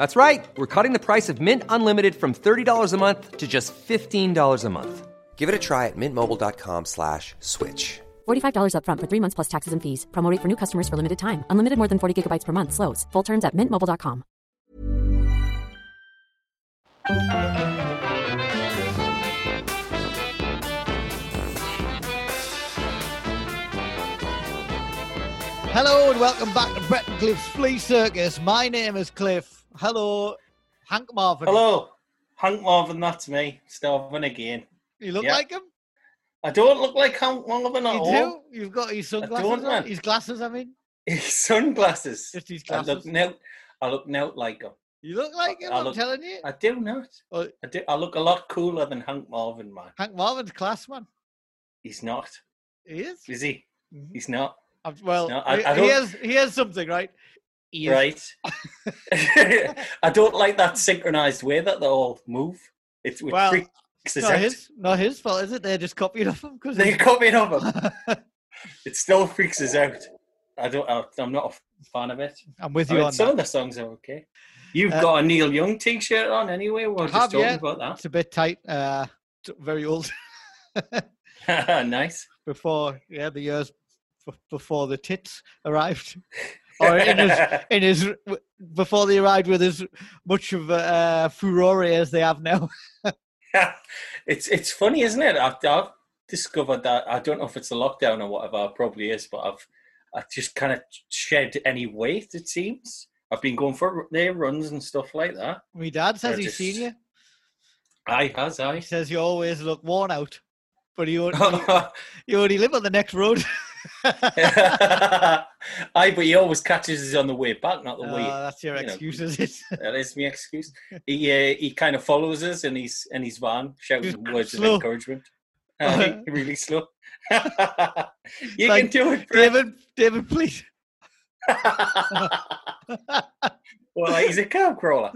That's right. We're cutting the price of Mint Unlimited from $30 a month to just $15 a month. Give it a try at mintmobile.com slash switch. $45 upfront for three months plus taxes and fees. Promo rate for new customers for limited time. Unlimited more than 40 gigabytes per month. Slows. Full terms at mintmobile.com. Hello and welcome back to Brett and Cliff's Flea Circus. My name is Cliff. Hello, Hank Marvin. Hello, Hank Marvin, that's me, Starvin again. You look Yeah. like him. I don't look like Hank Marvin at You all. do. You've got his sunglasses. on. man. His glasses. I mean, His sunglasses. just his glasses. I look now. I look now like him. You look like him. I I'm look- telling you. I do not. Oh, I do. I look a lot cooler than Hank Marvin, man. Hank Marvin's class man. He's not. He is. Is he? Mhm. He's not. I've- well, No, I- he, I he don't- has. He has something, right? Is. Right. I don't like that synchronized way that they all move. It's it Well, freaks us not out. his. Not his fault, is it? They're just copied off him because They copied of him. It still freaks us out. I don't. I, I'm not a fan of it. I'm with I you mean, on some that. of the songs are okay. You've Uh, got a Neil Young t-shirt on anyway. We We're just have, talking yeah. about that. It's a bit tight. Uh, very old. nice. before yeah the years before the tits arrived or in his in his before they arrived with as much of uh, furore as they have now yeah, it's it's funny, isn't it? I've, I've discovered that I don't know if it's a lockdown or whatever. It probably is, but I've I've just kind of shed any weight. It seems I've been going for their runs and stuff like that. my dad says I he's seen you I has he I. says you always look worn out but you only, you only live on the next road Aye, but he always catches us on the way back, not the way. Uh, that's your you know, excuse is it That is my excuse. He uh, he kind of follows us in his in his van, shouting He's words slow. of encouragement. Uh, really slow. you Like, can do it, Brett. david david please well, he's a curb crawler.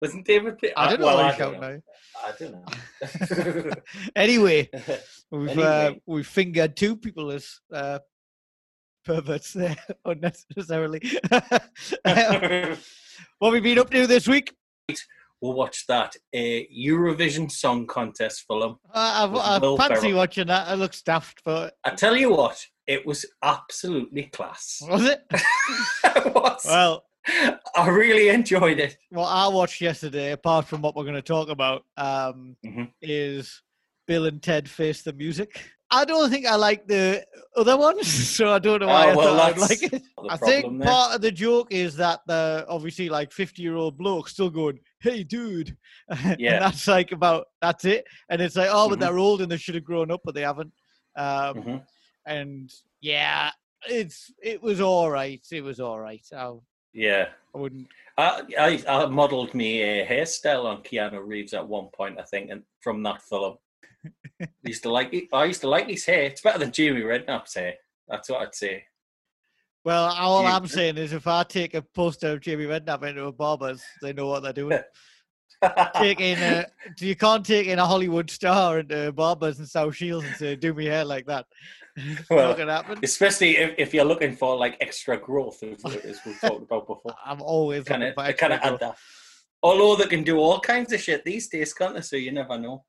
Wasn't David? Pitt- i don't know well, I don't know. I don't know. anyway we've uh, we've fingered two people as uh, perverts there unnecessarily what we've we been up to this week we'll watch that uh, Eurovision Song Contest film. Uh, I, I Will fancy Ferrell. watching that. It looks daft, but I tell you what, it was absolutely class. was it? It was. well, I really enjoyed it. what I watched yesterday, apart from what we're going to talk about, um, Mhm. is Bill and Ted Face the Music. I don't think I like the other ones, so I don't know why Oh, I well, thought I'd like it. I think there. part of the joke is that the obviously like fifty-year-old bloke still going, "Hey, dude," and Yeah. that's like about that's it. And it's like, oh, but Mhm. they're old and they should have grown up, but they haven't. Um, Mhm. and yeah, it's it was all right. It was all right. I, Yeah. I wouldn't. I, I, I modelled me a hairstyle on Keanu Reeves at one point, I think, and from that film. I used to like it. I used to like his hair. It's better than Jamie Redknapp's hair. That's what I'd say. Well, all I'm saying is, if I take a poster of Jamie Redknapp into a barber's, they know what they're doing. Taking a, you can't take in a Hollywood star into barbers and South Shields and say, "Do me hair like that." It's Well, not gonna happen. Especially if, if you're looking for like extra growth, as, as we've talked about before. I'm always Kind looking of, for kind of extra add that. Although they can do all kinds of shit these days, can't they? So you never know.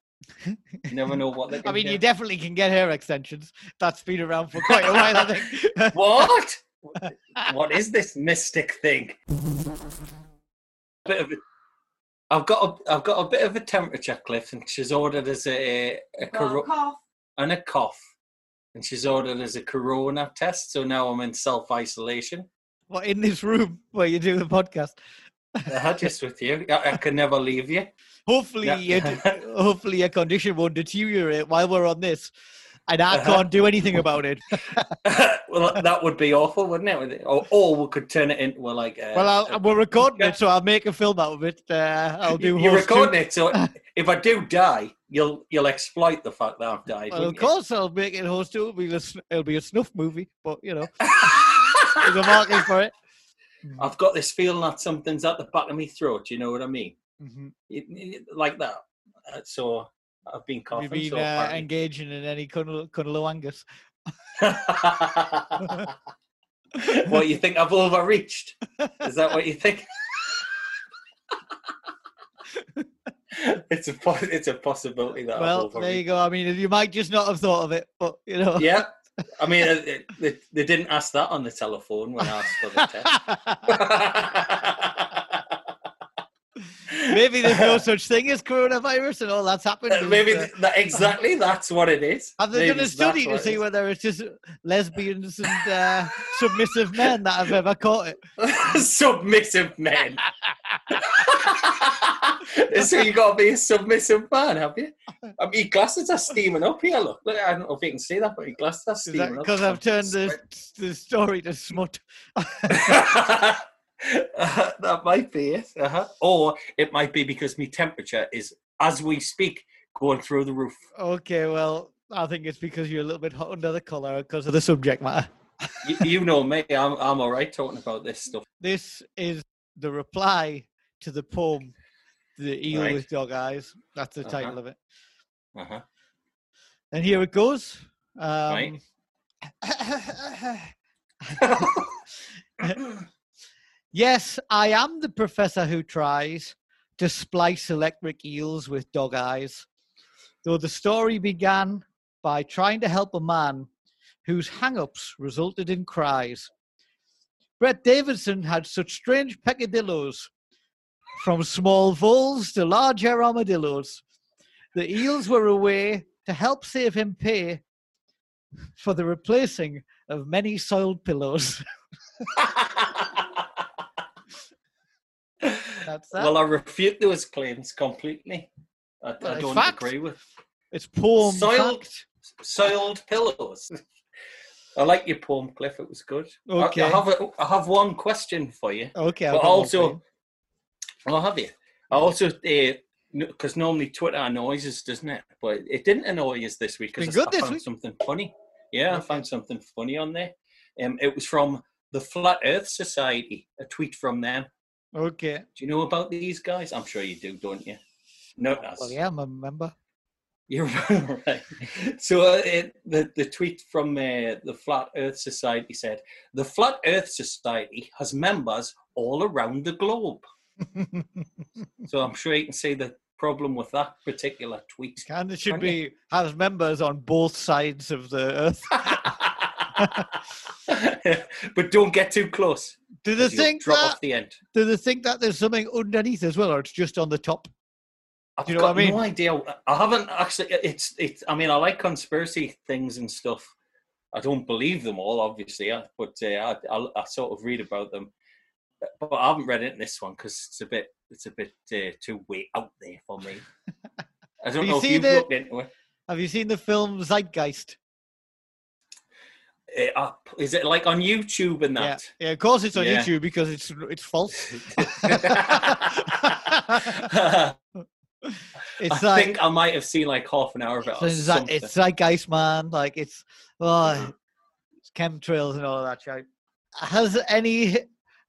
You never know what they I mean, do. you definitely can get hair extensions. That's been around for quite a while, I think. What? what is this mystic thing? Bit of I've got a, I've got a bit of a temperature, Cliff, and she's ordered as a, a coro- cough. and a cough, and she's ordered as a corona test. So now I'm in self isolation. What in this room where you do the podcast? Uh, just with you, I, I can never leave you. Hopefully, Yeah. your, hopefully your condition won't deteriorate while we're on this, and I Uh-huh. can't do anything about it. well, that would be awful, wouldn't it? Or, or we could turn it into like. Uh, Well, I'll, we're recording it, so I'll make a film out of it. Uh, I'll do. You're host two. recording it, so if I do die, you'll you'll exploit the fact that I've died. Well, of wouldn't you? course, I'll make it host two. It'll be a, it'll be a snuff movie, but you know, there's a market for it. I've got this feeling that something's at the back of my throat. You know what I mean? Mhm. It- it- like that. Uh, so I've been Have coughing. you so been uh, engaging in any cunnilingus? what you think I've overreached? Is that what you think? it's a it's a possibility that I've Well, there you go. I mean, you might just not have thought of it, but you know. Yeah, I mean, it- they, they didn't ask that on the telephone when I asked for the test. Maybe there's no such thing as coronavirus, and all that's happened. Uh, Maybe uh, that, exactly that's what it is. have they Maybe done a study to see whether it's just lesbians and uh, submissive men that have ever caught it? submissive men. so you got to be a submissive man, have you? I mean, your glasses are steaming up here. Look, look I don't know if you can see that, but your glasses are steaming up. Because I've turned the, the story to smut. Uh, that might be it. Uh-huh. Or it might be because my temperature is, as we speak, going through the roof. Okay, well, I think it's because you're a little bit hot under the collar because of the subject matter. You, you know me, I'm, I'm all right talking about this stuff. This is the reply to the poem, The Eel Right. with Dog Eyes. That's the Uh-huh. title of it. Uh-huh. And here it goes. Um, yes, I am the professor who tries to splice electric eels with dog eyes. Though the story began by trying to help a man whose hang ups resulted in cries. Brett Davidson had such strange peccadillos, from small voles to larger armadillos. The eels were a way to help save him pay for the replacing of many soiled pillows. That's that. well, I refute those claims completely. I, Well, I don't fact. agree with it's poem soiled- fact. soiled pillows. I like your poem, Cliff. It was good. I- Okay. I, have a, I have one question for you. Okay, I've but got one for also, you. I'll have you. I also, because normally Twitter annoys us, doesn't it? But it didn't annoy us this week because good I found week. something funny. Yeah, I found something funny on there. Um, it was from the Flat Earth Society. A tweet from them. Okay. Do you know about these guys? I'm sure you do, don't you? No, Well, yeah, I'm a member. You're right. So uh, it, the the tweet from uh, the Flat Earth Society said, "The Flat Earth Society has members all around the globe." so I'm sure you can see the problem with that particular tweet. and it should Can't you? be has members on both sides of the earth. but don't get too close. Do they think drop that? off the end? Do they think that there's something underneath as well, or it's just on the top? I've Do you know got what I no idea. I haven't actually. It's it's. I mean, I like conspiracy things and stuff. I don't believe them all, obviously, uh, but uh, I, I I sort of read about them. But I haven't read it in this one because it's a bit it's a bit uh, too way out there for me. I don't know if you've the- looked into it. Have you seen the film Zeitgeist? Uh, up- is it like on YouTube and that? yeah. Of course, it's on Yeah. YouTube because it's it's false. I like think I might have seen like half an hour of it. It's, like, it's Zeitgeist, man. Like it's oh, it's chemtrails and all of that shit. Has any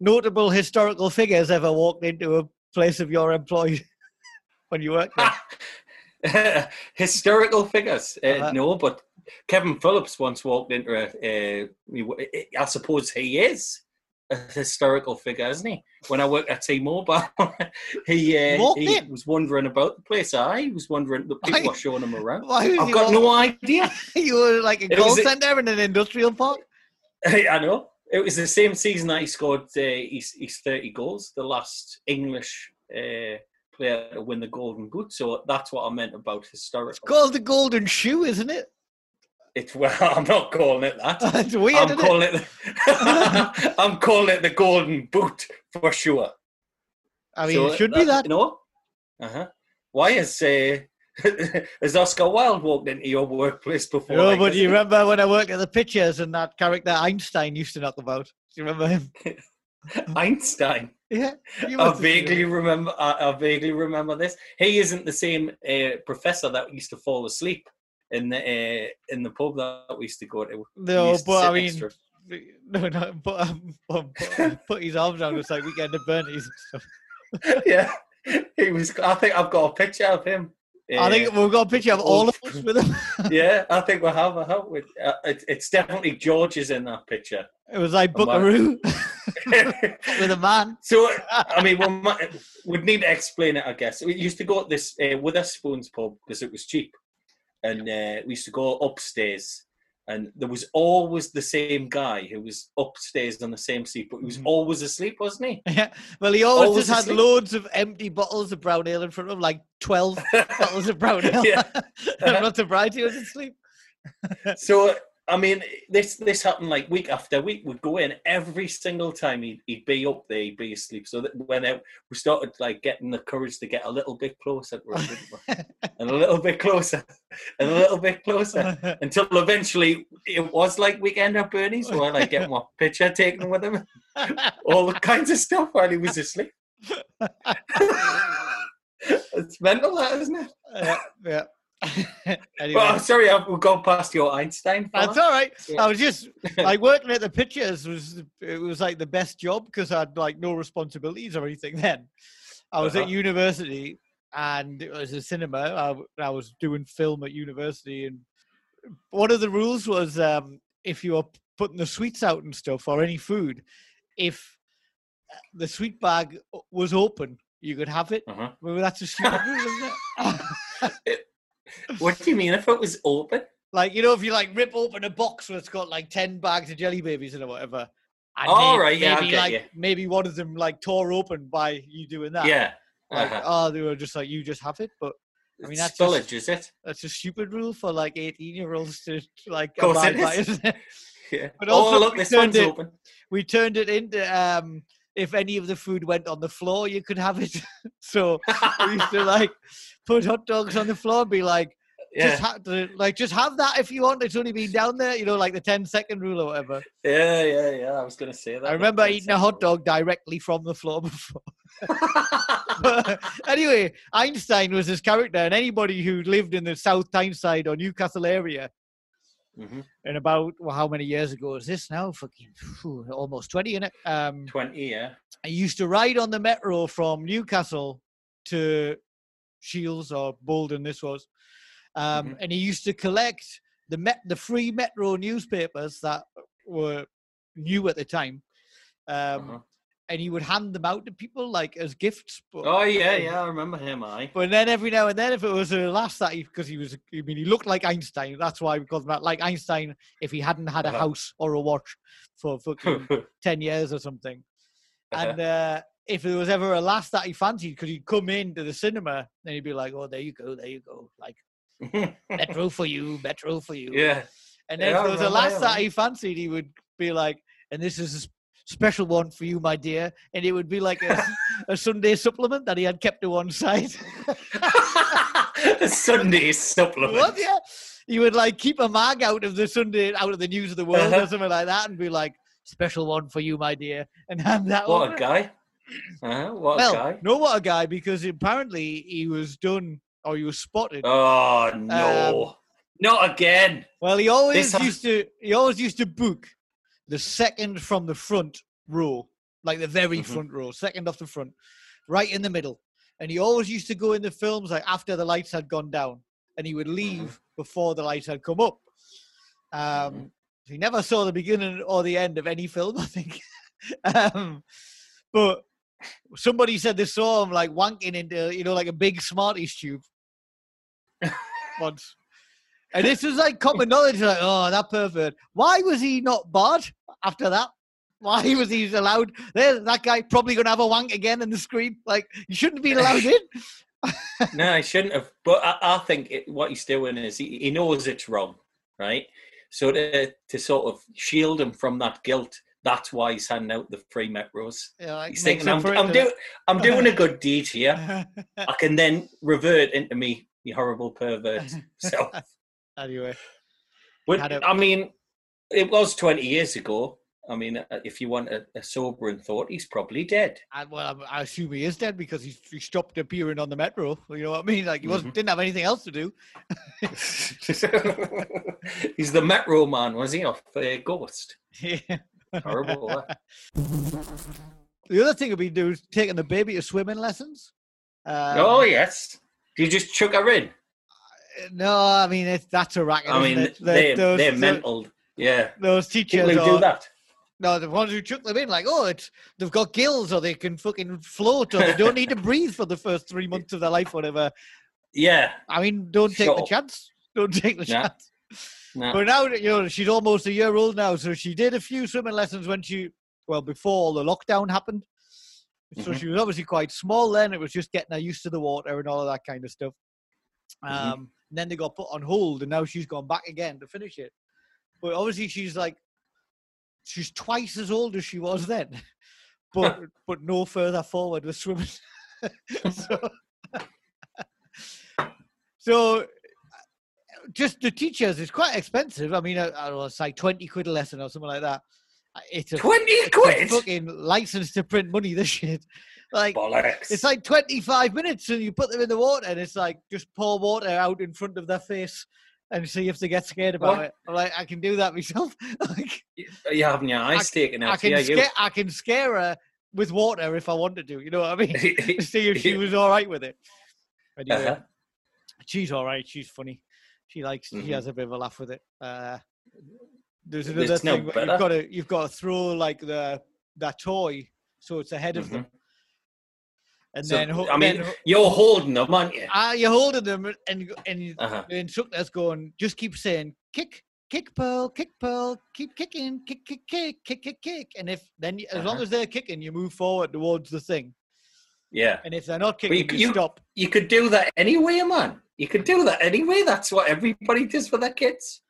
notable historical figures ever walked into a place of your employ when you worked there? Historical figures, uh, Uh-huh. no, but Kevin Phillips once walked into a. I suppose he is a historical figure, isn't he? When I worked at T-Mobile, he uh, he in? was wondering about the place. I was wondering. The people Why- were showing him around. I've got all- no idea. you were like a call center in an industrial park. I know. It was the same season that he scored uh, his, his 30 goals, the last English uh, player to win the Golden Boot. So that's what I meant about historical. It's called the Golden Shoe, isn't it? It's well, I'm not calling it that. it's weird, I'm calling it? it. The, I'm calling it the Golden Boot for sure. I mean, So it should be that. You know. Uh huh. Why is uh, has Oscar Wilde walked into your workplace before? No, like but this? do you remember when I worked at the pictures and that character Einstein used to knock about? Do you remember him? Einstein. Yeah. I must have seen vaguely him. remember. I, I vaguely remember this. He isn't the same uh, professor that used to fall asleep in the uh, in the pub that we used to go to. No, to but I mean, him. no, no, but, um, but, but put his arms down. It's like weekend at Bernie's and stuff. yeah, he was. I think I've got a picture of him. I think we've got a picture of all of us with him. yeah, I think we have. I have. We- Uh, it, it's definitely George is in that picture. It was like Buckaroo with a man. so, I mean, we might, we'd need to explain it, I guess. We used to go at this uh, Wetherspoon's pub because it was cheap, and uh, we used to go upstairs. And there was always the same guy who was upstairs on the same seat, but he was Mhm. always asleep, wasn't he? Yeah. Well, he always, Always just had asleep. loads of empty bottles of brown ale in front of him, like 12 bottles of brown ale. Yeah. I'm not surprised he was asleep. so I mean, this this happened like week after week. We'd go in every single time. He'd, he'd be up there, he'd be asleep. So that when it, we started like getting the courage to get a little bit closer to him, didn't we? and a little bit closer, and a little bit closer, until eventually it was like weekend at Bernie's, where I like getting my picture taken with him, all the kinds of stuff while he was asleep. it's mental, that isn't it? yeah. yeah. anyway, Well, sorry, I've gone past your Einstein. fella. that's all right. Yeah. I was just like working at the pictures was it was like the best job because I had like no responsibilities or anything then. I was at Uh-huh. university and it was a cinema. I was doing film at university, and one of the rules was um, if you were putting the sweets out and stuff or any food, if uh, the sweet bag was open, you could have it. Uh-huh. Well, that's a stupid rule, isn't it? What do you mean if it was open? Like you know, if you like rip open a box where it's got like ten bags of jelly babies in it or whatever. And All may- right, yeah, maybe get like you. maybe one of them like tore open by you doing that. Yeah. Like, Uh-huh. oh, they were just like you just have it, but I mean, that's Spillage, just- is it? that's a stupid rule for like eighteen year olds to like Of course abide it by, is. isn't it? Yeah. But oh, also look, we this turned one's it- open. We turned it into um if any of the food went on the floor, you could have it. so we used to like put hot dogs on the floor and be like, just yeah. ha- to, like just have that if you want. It's only been down there, you know, like the 10 second rule or whatever. yeah, yeah, yeah. I was going to say that. I remember eating a hot dog directly from the floor before. But anyway, Einstein was his character, and anybody who lived in the South Tyneside or Newcastle area hmm in about well, how many years ago is this now? Fucking phew, almost 20 in it. Um, 20, yeah. I used to ride on the metro from Newcastle to Shields or Boldon. This was, um, Mhm. and he used to collect the met the free metro newspapers that were new at the time, um, Uh-huh. And he would hand them out to people like as gifts. But, Oh, yeah, yeah. I remember him, I. But then every now and then, if it was a lass that he, because he was, I mean, he looked like Einstein. That's why we called him that, like Einstein. If he hadn't had a Uh-huh. house or a watch for fucking ten years or something, and uh, if there was ever a lass that he fancied, because he'd come into the cinema, then he'd be like, "Oh, there you go, there you go, like metro for you, metro for you." yeah. And then Yeah, if there was a him, that he fancied, he would be like, "And this is special one for you, my dear," and it would be like a, a Sunday supplement that he had kept to one side. a Sunday supplement. what? Yeah. He would like keep a mag out of the Sunday, out of the news of the world or Uh-huh. something like that, and be like, "Special one for you, my dear," and hand that What over. a guy. Uh-huh. What well, a guy. no, what a guy! Because apparently he was done or he was spotted. Oh, no. Not again. well, he always this- used to. He always used to book the second from the front row, like the very Mhm. front row, second off the front, right in the middle. And he always used to go in the films like after the lights had gone down, and he would leave before the lights had come up. Um, he never saw the beginning or the end of any film, I think. um, but somebody said they saw him like wanking into, you know, like a big Smarties tube once. And this was like common knowledge, like, oh, that pervert. Why was he not barred after that? Why was he allowed? There's that guy probably going to have a wank again in the screen. Like, you shouldn't be allowed in. no, I shouldn't have. But I, I think it, what he's doing is he, he knows it's wrong, right? So to, to sort of shield him from that guilt, that's why he's handing out the free metros. Yeah, like, He's thinking, I'm, I'm, do, I'm doing a good deed here. I can then revert into me, me horrible pervert. So, anyway, Had a- I mean, it was 20 years ago. I mean, uh, if you want a, a sobering thought, he's probably dead. I, well, I, I assume he is dead because he's, he stopped appearing on the metro. You know what I mean? Like he wasn't didn't have anything else to do. he's the Metro man, was he? Off uh, Ghost. Yeah. Horrible. The other thing we've been doing is taking the baby to swimming lessons. Um, oh, yes. Do you just chuck her in? No, I mean it's, that's a racket. I isn't mean, it? The- they're, those, they're mental. Yeah. Those teachers who do that. no, the ones who chuck them in, like, oh, it's they've got gills or they can fucking float or they don't need to breathe for the first three months of their life, whatever. Yeah. I mean, don't take the chance. Don't take the Nah. chance. No. But now, you know, she's almost a year old now, so she did a few swimming lessons when she, well, before all the lockdown happened. So Mhm. she was obviously quite small then. It was just getting her used to the water and all of that kind of stuff. Mhm. Um, and then they got put on hold, and now she's gone back again to finish it. But obviously, she's like, she's twice as old as she was then, but but no further forward with swimming. so, so just the teachers is quite expensive. I mean, I, I don't know, it's like twenty quid a lesson or something like that. Uh, It's a, 20 it's quid? fucking license to print money. This shit, like Bollocks. it's like 25 minutes and you put them in the water and it's like just pour water out in front of their face and see if they get scared about What? it. I'm like, I can do that myself. like, You're having your eyes taken I out. can yeah, you. I can scare her with water if I wanted to. Do, you know what I mean? see if she was all right with it. Anyway, Uh-huh. she's all right. She's funny. She likes. She Mhm. has a bit of a laugh with it. Uh, there's another no thing. better. You've got to you've got to throw like the that toy so it's ahead of them, and. So, then I mean, then you're holding them, aren't you? Ah, you're holding them, and and Uh-huh. the instructor's going, just keep saying, kick, kick, pearl, kick, pearl, keep kicking, kick, kick, kick, kick, kick, kick. And if then, as long Uh-huh. as they're kicking, you move forward towards the thing. Yeah. And if they're not you- kicking, you, you- stop. You could do that anyway, man. You could do that anyway. That's what everybody does for their kids.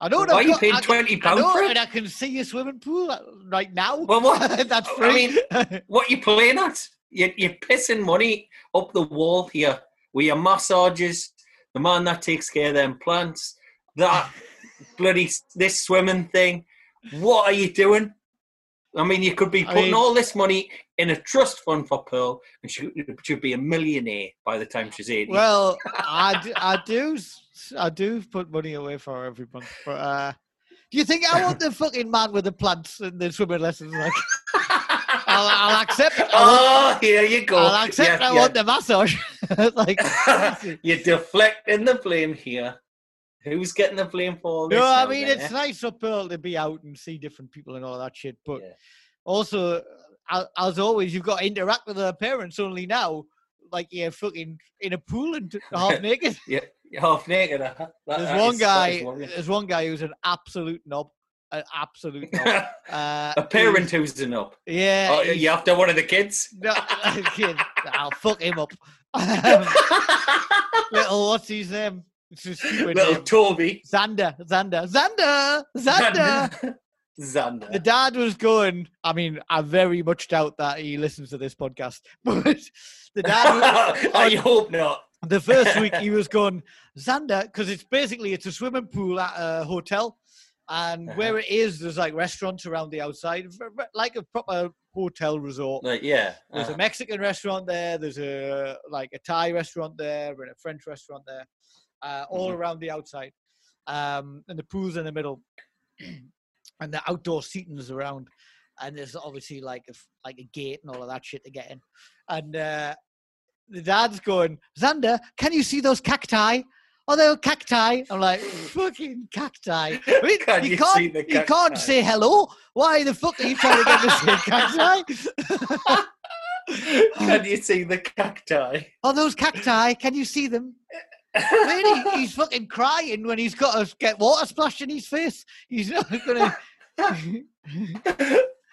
I know. Why are you paying twenty pounds know, for and it? I can see a swimming pool uh, right now. Well, what- That's I free. mean, What you playing at? You, you're pissing money up the wall here with your massages, the man that takes care of them plants, that bloody this swimming thing. What are you doing? I mean, you could be I putting mean- all this money in a trust fund for Pearl, and she should be a millionaire by the time she's eighty. well, I do, I do, I do put money away for her every month. But uh, do you think I want the fucking man with the plants and the swimming lessons? Like, I'll, I'll accept. Oh, here you go. I'll accept. Yeah, I yeah. want the massage. like. You're deflecting the blame here. Who's getting the blame for all this? no, I mean then, it's nice for Pearl to be out and see different people and all that shit. But Yeah. also, uh, as always, you've got to interact with her parents. Only now, like you're fucking in a pool and half naked. Yeah, half naked. huh? That- There's one guy. There's one guy who's an absolute knob. An absolute knob. Uh, a parent who's who's enough. Yeah. Oh, you after one of the kids? No, kid, I'll fuck him up. Um, little, what's his name? It's a stupid Little name. Toby. Xander, Xander, Xander, Xander. Xander. The dad was going. I mean, I very much doubt that he listens to this podcast, but the dad. was- I hope not. the first week he was going Xander because it's basically it's a swimming pool at a hotel, and Uh-huh. where it is, there's like restaurants around the outside, like a proper hotel resort. Like, yeah. There's uh, a Mexican restaurant there. There's a like a Thai restaurant there and a French restaurant there, uh, all Mhm. around the outside, um, and the pool's in the middle, and the outdoor seating's around, and there's obviously like a like a gate and all of that shit to get in, and uh, the dad's going, Xander, can you see those cacti? Oh, they're cacti. I'm like, fucking cacti. I mean, Can you, you can't, the you can't say hello. Why the fuck are you trying to get me to say cacti? Can you see the cacti? Oh, those cacti, can you see them? Really? He's fucking crying when he's got to get water splashed in his face. He's not gonna. Not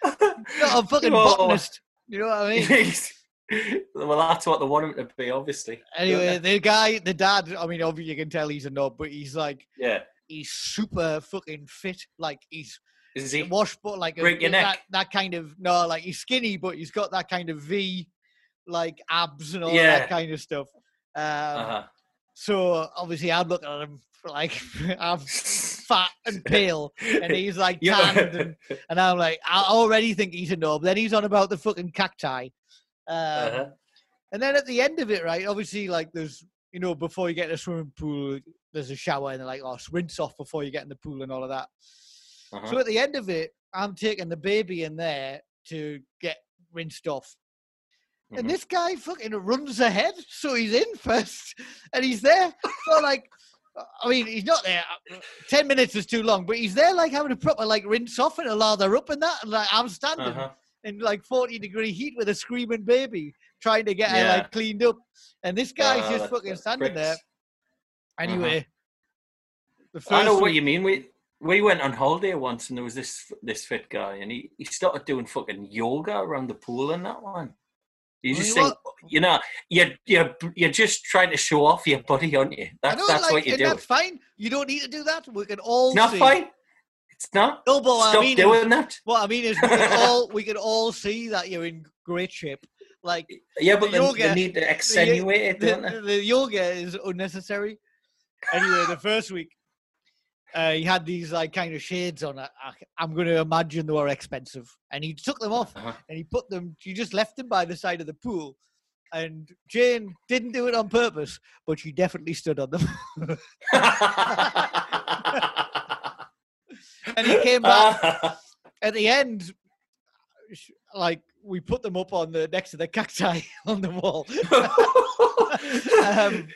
a fucking Oh. botanist. You know what I mean? Well, that's what they want him to be, obviously. Anyway, the guy, the dad. I mean, obviously you can tell he's a knob, but he's like yeah. he's super fucking fit. Like he's Is he? wash, but like a, Break your that, neck? that kind of no, like he's skinny, but he's got that kind of V, like abs and all Yeah. that kind of stuff. Um, Uh-huh. So obviously, I'm looking at him like I'm fat and pale, and he's like tanned, and, and I'm like, I already think he's a knob. Then he's on about the fucking cacti. Um, Uh-huh. And then at the end of it, right, obviously, like there's, you know, before you get in a swimming pool, there's a shower, and they're like, oh, rinse off before you get in the pool and all of that. Uh-huh. So at the end of it, I'm taking the baby in there to get rinsed off. Mhm. And this guy fucking runs ahead, so he's in first, and he's there. So like, I mean, he's not there. Ten minutes is too long, but he's there like having a proper like rinse off and a lather up and that. And like I'm standing Uh-huh. In like 40 degree heat with a screaming baby, trying to get her like cleaned up, and this guy's Oh, just that- fucking that standing there. pricks. Anyway, mm-hmm. the first I know what you mean. We we went on holiday once, and there was this this fit guy, and he, he started doing fucking yoga around the pool and that one. You just think, you know, you're you're you're just trying to show off your body, aren't you? I That's like, what you and doing. That's fine. You don't need to do that. We can all not see. fine. It's not. No, but Stop I mean doing that. what I mean is, we can all we can all see that you're in great shape. Like Yeah, but the yoga- they need to accentuate it, the, the yoga is unnecessary. Anyway, the first week, uh, he had these like kind of shades on. I, I'm going to imagine they were expensive, and he took them off Uh-huh. and he put them. He just left them by the side of the pool. And Jane didn't do it on purpose, but she definitely stood on them. and he came back at the end. Like we put them up on the next to the cacti on the wall. um,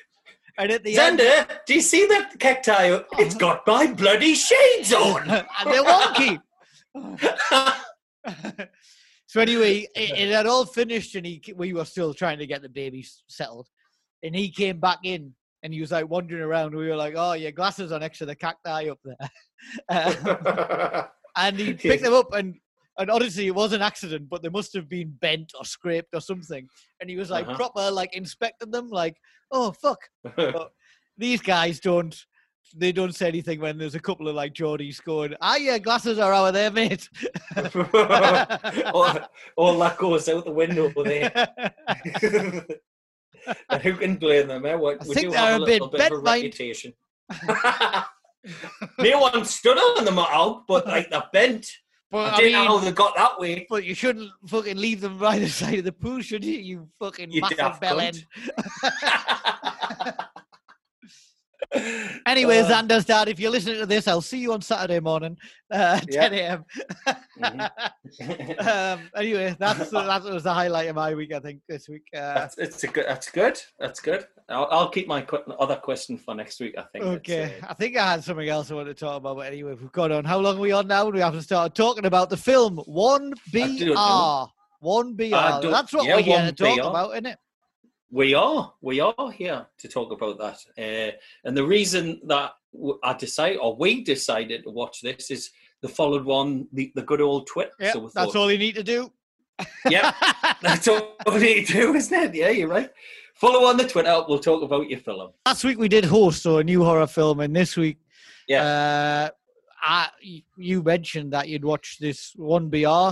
and at the end, do you see that cacti? It's got my bloody shades on. and they're wonky. so anyway, it, it had all finished, and he we were still trying to get the baby settled, and he came back in, and he was like wandering around. We were like, "Oh, your glasses are next to the cacti up there," Uh, and he picked them up, and and honestly, it was an accident, but they must have been bent or scraped or something. And he was like Uh-huh. proper, like inspecting them, like, "Oh fuck." these guys don't they don't say anything when there's a couple of like Geordies going, ah yeah, glasses are out of there, mate. all, all that goes out the window over there. And who can blame them? Eh? What, I we think they're have a a bit little of a mind. reputation. no one stood on them at all, but like they're bent. but I I didn't know how they got that way. but you shouldn't fucking leave them by the side of the pool, should you? You fucking You massive daft bell cunt. end. Anyway, Uh, Xander's dad, if you're listening to this, I'll see you on Saturday morning, uh, 10 a.m. mhm. um, anyway, that's that was the highlight of my week, I think, this week. Uh, that's, it's a good. That's good. That's good. I'll, I'll keep my other question for next week. I think. Okay, uh, I think I had something else I want to talk about, but anyway, we've got on. How long are we on now? We have to start talking about the film One BR. One BR. That's what yeah, we're here to 1BR. talk about, isn't it? We are, we are here to talk about that. Uh, and the reason that I decided, or we decided to watch this is the followed one, the, the good old Twitter. Yeah, so that's thought, all you need to do. Yeah, that's all you need to do, isn't it? Yeah, you're right. Follow on the Twitter. We'll talk about your film. Last week we did host, so a new horror film, and this week, Yeah. uh, I, you mentioned that you'd watched this One BR,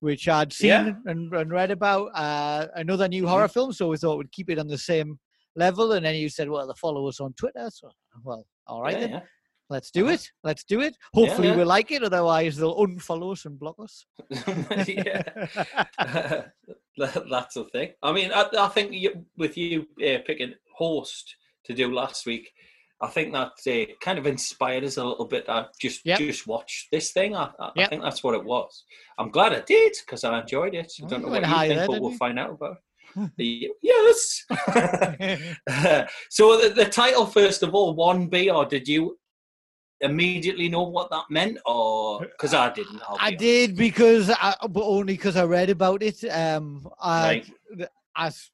which I'd seen Yeah. and, and read about. Uh, another new horror film, so we thought we'd keep it on the same level. And then you said, "Well, they follow us on Twitter." So, well, all right yeah, then. yeah. Let's do Uh-huh. it. Let's do it. Hopefully we'll like it. Otherwise, they'll unfollow us and block us. yeah. That- That's the thing. I mean, I, I think you, with you uh, picking host to do last week, I think that uh, kind of inspired us a little bit. I just Yep. just watch this thing. I, I, I think that's what it was. I'm glad I did because I enjoyed it. I Oh, don't know what you think, there, but we'll you? find out about. The- yes. so the, the title, first of all, one B, or did you immediately know what that meant, or because I didn't? I did because, I, but only because I read about it. Um, I, Right. as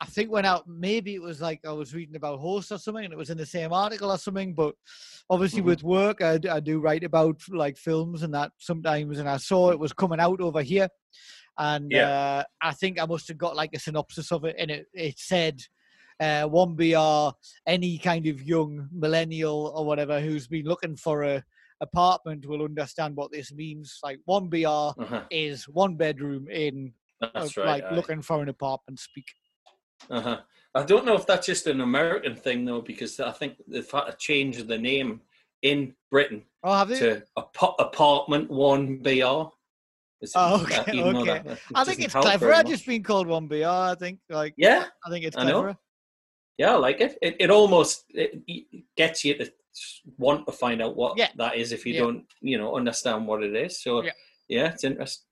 I think went out. Maybe it was like I was reading about hosts or something, and it was in the same article or something. But obviously, Mhm. with work, I do write about like films and that sometimes. And I saw it was coming out over here, and Yeah. uh, I think I must have got like a synopsis of it, and it it said. Uh, one BR, any kind of young millennial or whatever who's been looking for a apartment will understand what this means. Like one BR Uh-huh. is one bedroom in uh, right. like looking for an apartment speak. Uh-huh. I don't know if that's just an American thing though, because I think they've had to change of the name in Britain Oh, have they? to Apa- Apartment One BR. Oh, okay, even okay. that- I think it's clever. I much. just been called one BR. I think like Yeah, I think it's clever. yeah, I like it. It, it almost it, it gets you to want to find out what Yeah. that is if you Yeah. don't, you know, understand what it is. So Yeah. yeah, it's interesting.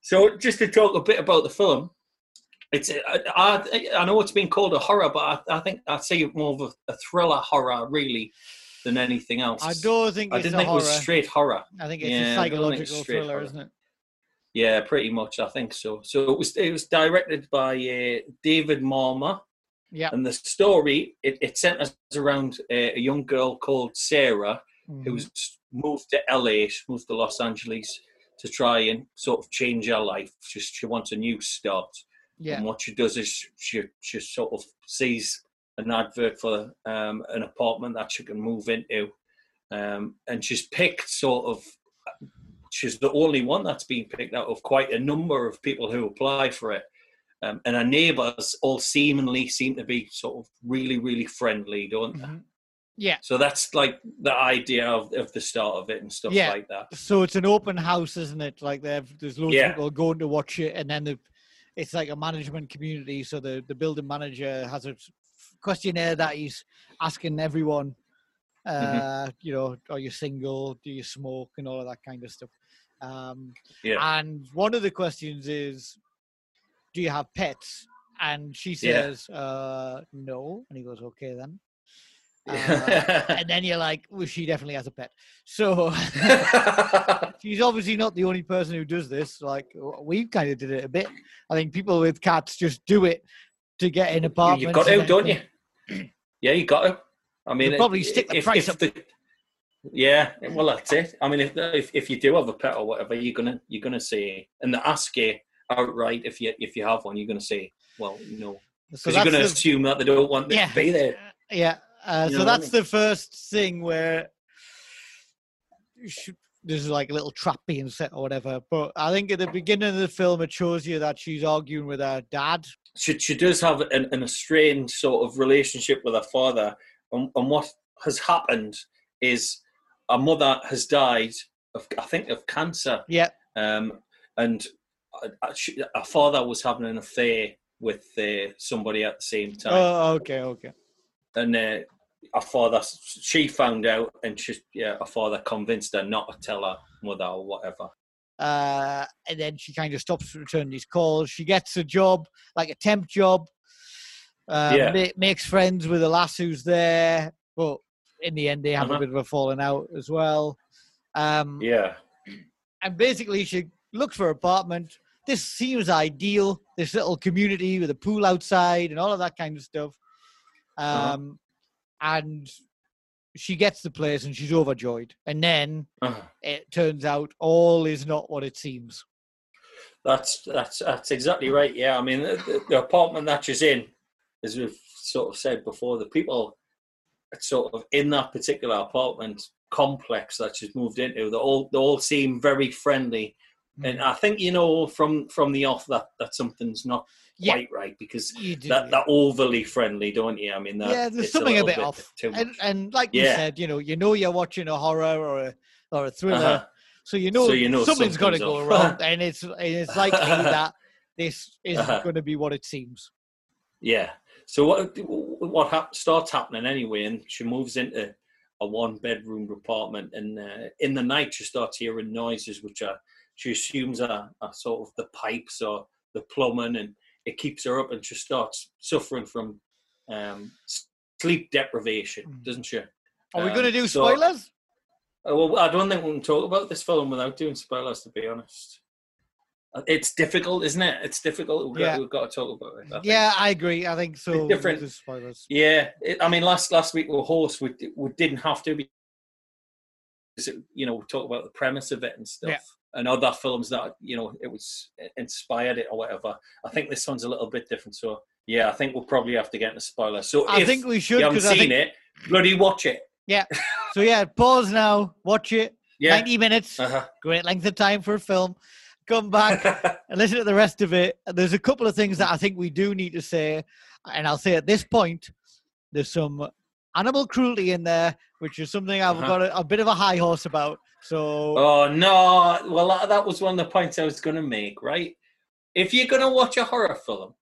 So just to talk a bit about the film, it's I, I, I know it's been called a horror, but I, I think I'd say more of a, a thriller horror really than anything else. I don't think I didn't think horror. it was straight horror. I think it's Yeah, a I don't it's psychological thriller, horror. isn't it? Yeah, pretty much. I think so. So it was it was directed by uh, David Marmor, Yeah. and the story it, it centers around uh, a young girl called Sarah Mhm. who's moved to LA, she moved to Los Angeles to try and sort of change her life. She she wants a new start, yeah. and what she does is she she sort of sees an advert for um, an apartment that she can move into, um, and she's picked sort of. She's the only one that's been picked out of quite a number of people who apply for it. Um, and her neighbours all seemingly seem to be sort of really, really friendly, don't they? Mhm. Yeah. So that's like the idea of, of the start of it and stuff Yeah. like that. So it's an open house, isn't it? Like there, there's loads Yeah. of people going to watch it, and then the, it's like a management community. So the the building manager has a questionnaire that he's asking everyone. Mm-hmm. Uh, You know, are you single? Do you smoke? And all of that kind of stuff. Um, Yeah. And one of the questions is, do you have pets? And she Yeah. says, uh, no. And he goes, okay then. Uh, and then you're like, well, she definitely has a pet. So she's obviously not the only person who does this. Like we kind of did it a bit. I think people with cats just do it to get in apartments. You've got to, don't you? Yeah, you got to. I mean, probably if- stick the if- price if up. the- yeah, well, that's it. I mean, if, if if you do have a pet or whatever, you're gonna you're gonna say, and they ask you outright if you if you have one, you're gonna say, well, no, So because you're gonna the- assume that they don't want them Yeah. to be there. Yeah. Uh, so what I that's the first thing where should- there's like a little trap being set or whatever. But I think at the beginning of the film, it shows you that she's arguing with her dad. she, she does have an, an estranged sort of relationship with her father. And, and what has happened is her mother has died of, I think, of cancer. Yeah. Um, and uh, her father was having an affair with uh, somebody at the same time. Oh, okay, okay. and uh, her father, she found out, and she, yeah, her father convinced her not to tell her mother or whatever. uh, and then she kind of stops returning these calls. She gets a job, like a temp job. Uh, Yeah. ma- makes friends with a lass who's there, but in the end, they have Uh-huh. a bit of a falling out as well. Um, Yeah. And basically, she looks for an apartment. This seems ideal. This little community with a pool outside and all of that kind of stuff. Um, Uh-huh. And she gets the place and she's overjoyed. And then Uh-huh. it turns out all is not what it seems. That's that's that's exactly right. Yeah, I mean the, the- the apartment that she's in, as we've sort of said before, the people sort of in that particular apartment complex that she's moved into, they all they all seem very friendly, and I think you know from from the off that that something's not Yeah. quite right because You do. that they're overly friendly, don't you? I mean, that, yeah, there's something a, bit bit off. Too And, and like you said, you know, you know you're watching a horror or a or a thriller, Uh-huh. so you know, So you know something's got to go wrong, and it's it's likely that this isn't Uh-huh. going to be what it seems. Yeah. So what what hap- starts happening anyway, and she moves into a one bedroom apartment, and uh, in the night she starts hearing noises, which are she assumes are, are sort of the pipes or the plumbing, and it keeps her up, and she starts suffering from um, sleep deprivation, Mm. doesn't she? Are we Um, going to do so- spoilers? Uh, Well, I don't think we can talk about this film without doing spoilers, to be honest. It's difficult, isn't it? It's difficult. We've, Yeah. got, we've got to talk about it. I. Yeah, I agree. I think so. It's different. spoilers. Yeah, it, I mean, last last week with horse, we we didn't have to because it, you know we talk about the premise of it and stuff, Yeah. And other films that you know it was inspired it or whatever. I think this one's a little bit different. So yeah, I think we'll probably have to get into spoilers. So I if think we should you haven't seen think. it, bloody watch it. Yeah. so yeah, pause now. Watch it. Yeah. Ninety minutes. Uh-huh. Great length of time for a film. Come back and listen to the rest of it. There's a couple of things that I think we do need to say, and I'll say at this point, there's some animal cruelty in there, which is something I've Uh-huh. got a, a bit of a high horse about. So Oh no! Well, that, that was one of the points I was going to make. Right, if you're going to watch a horror film,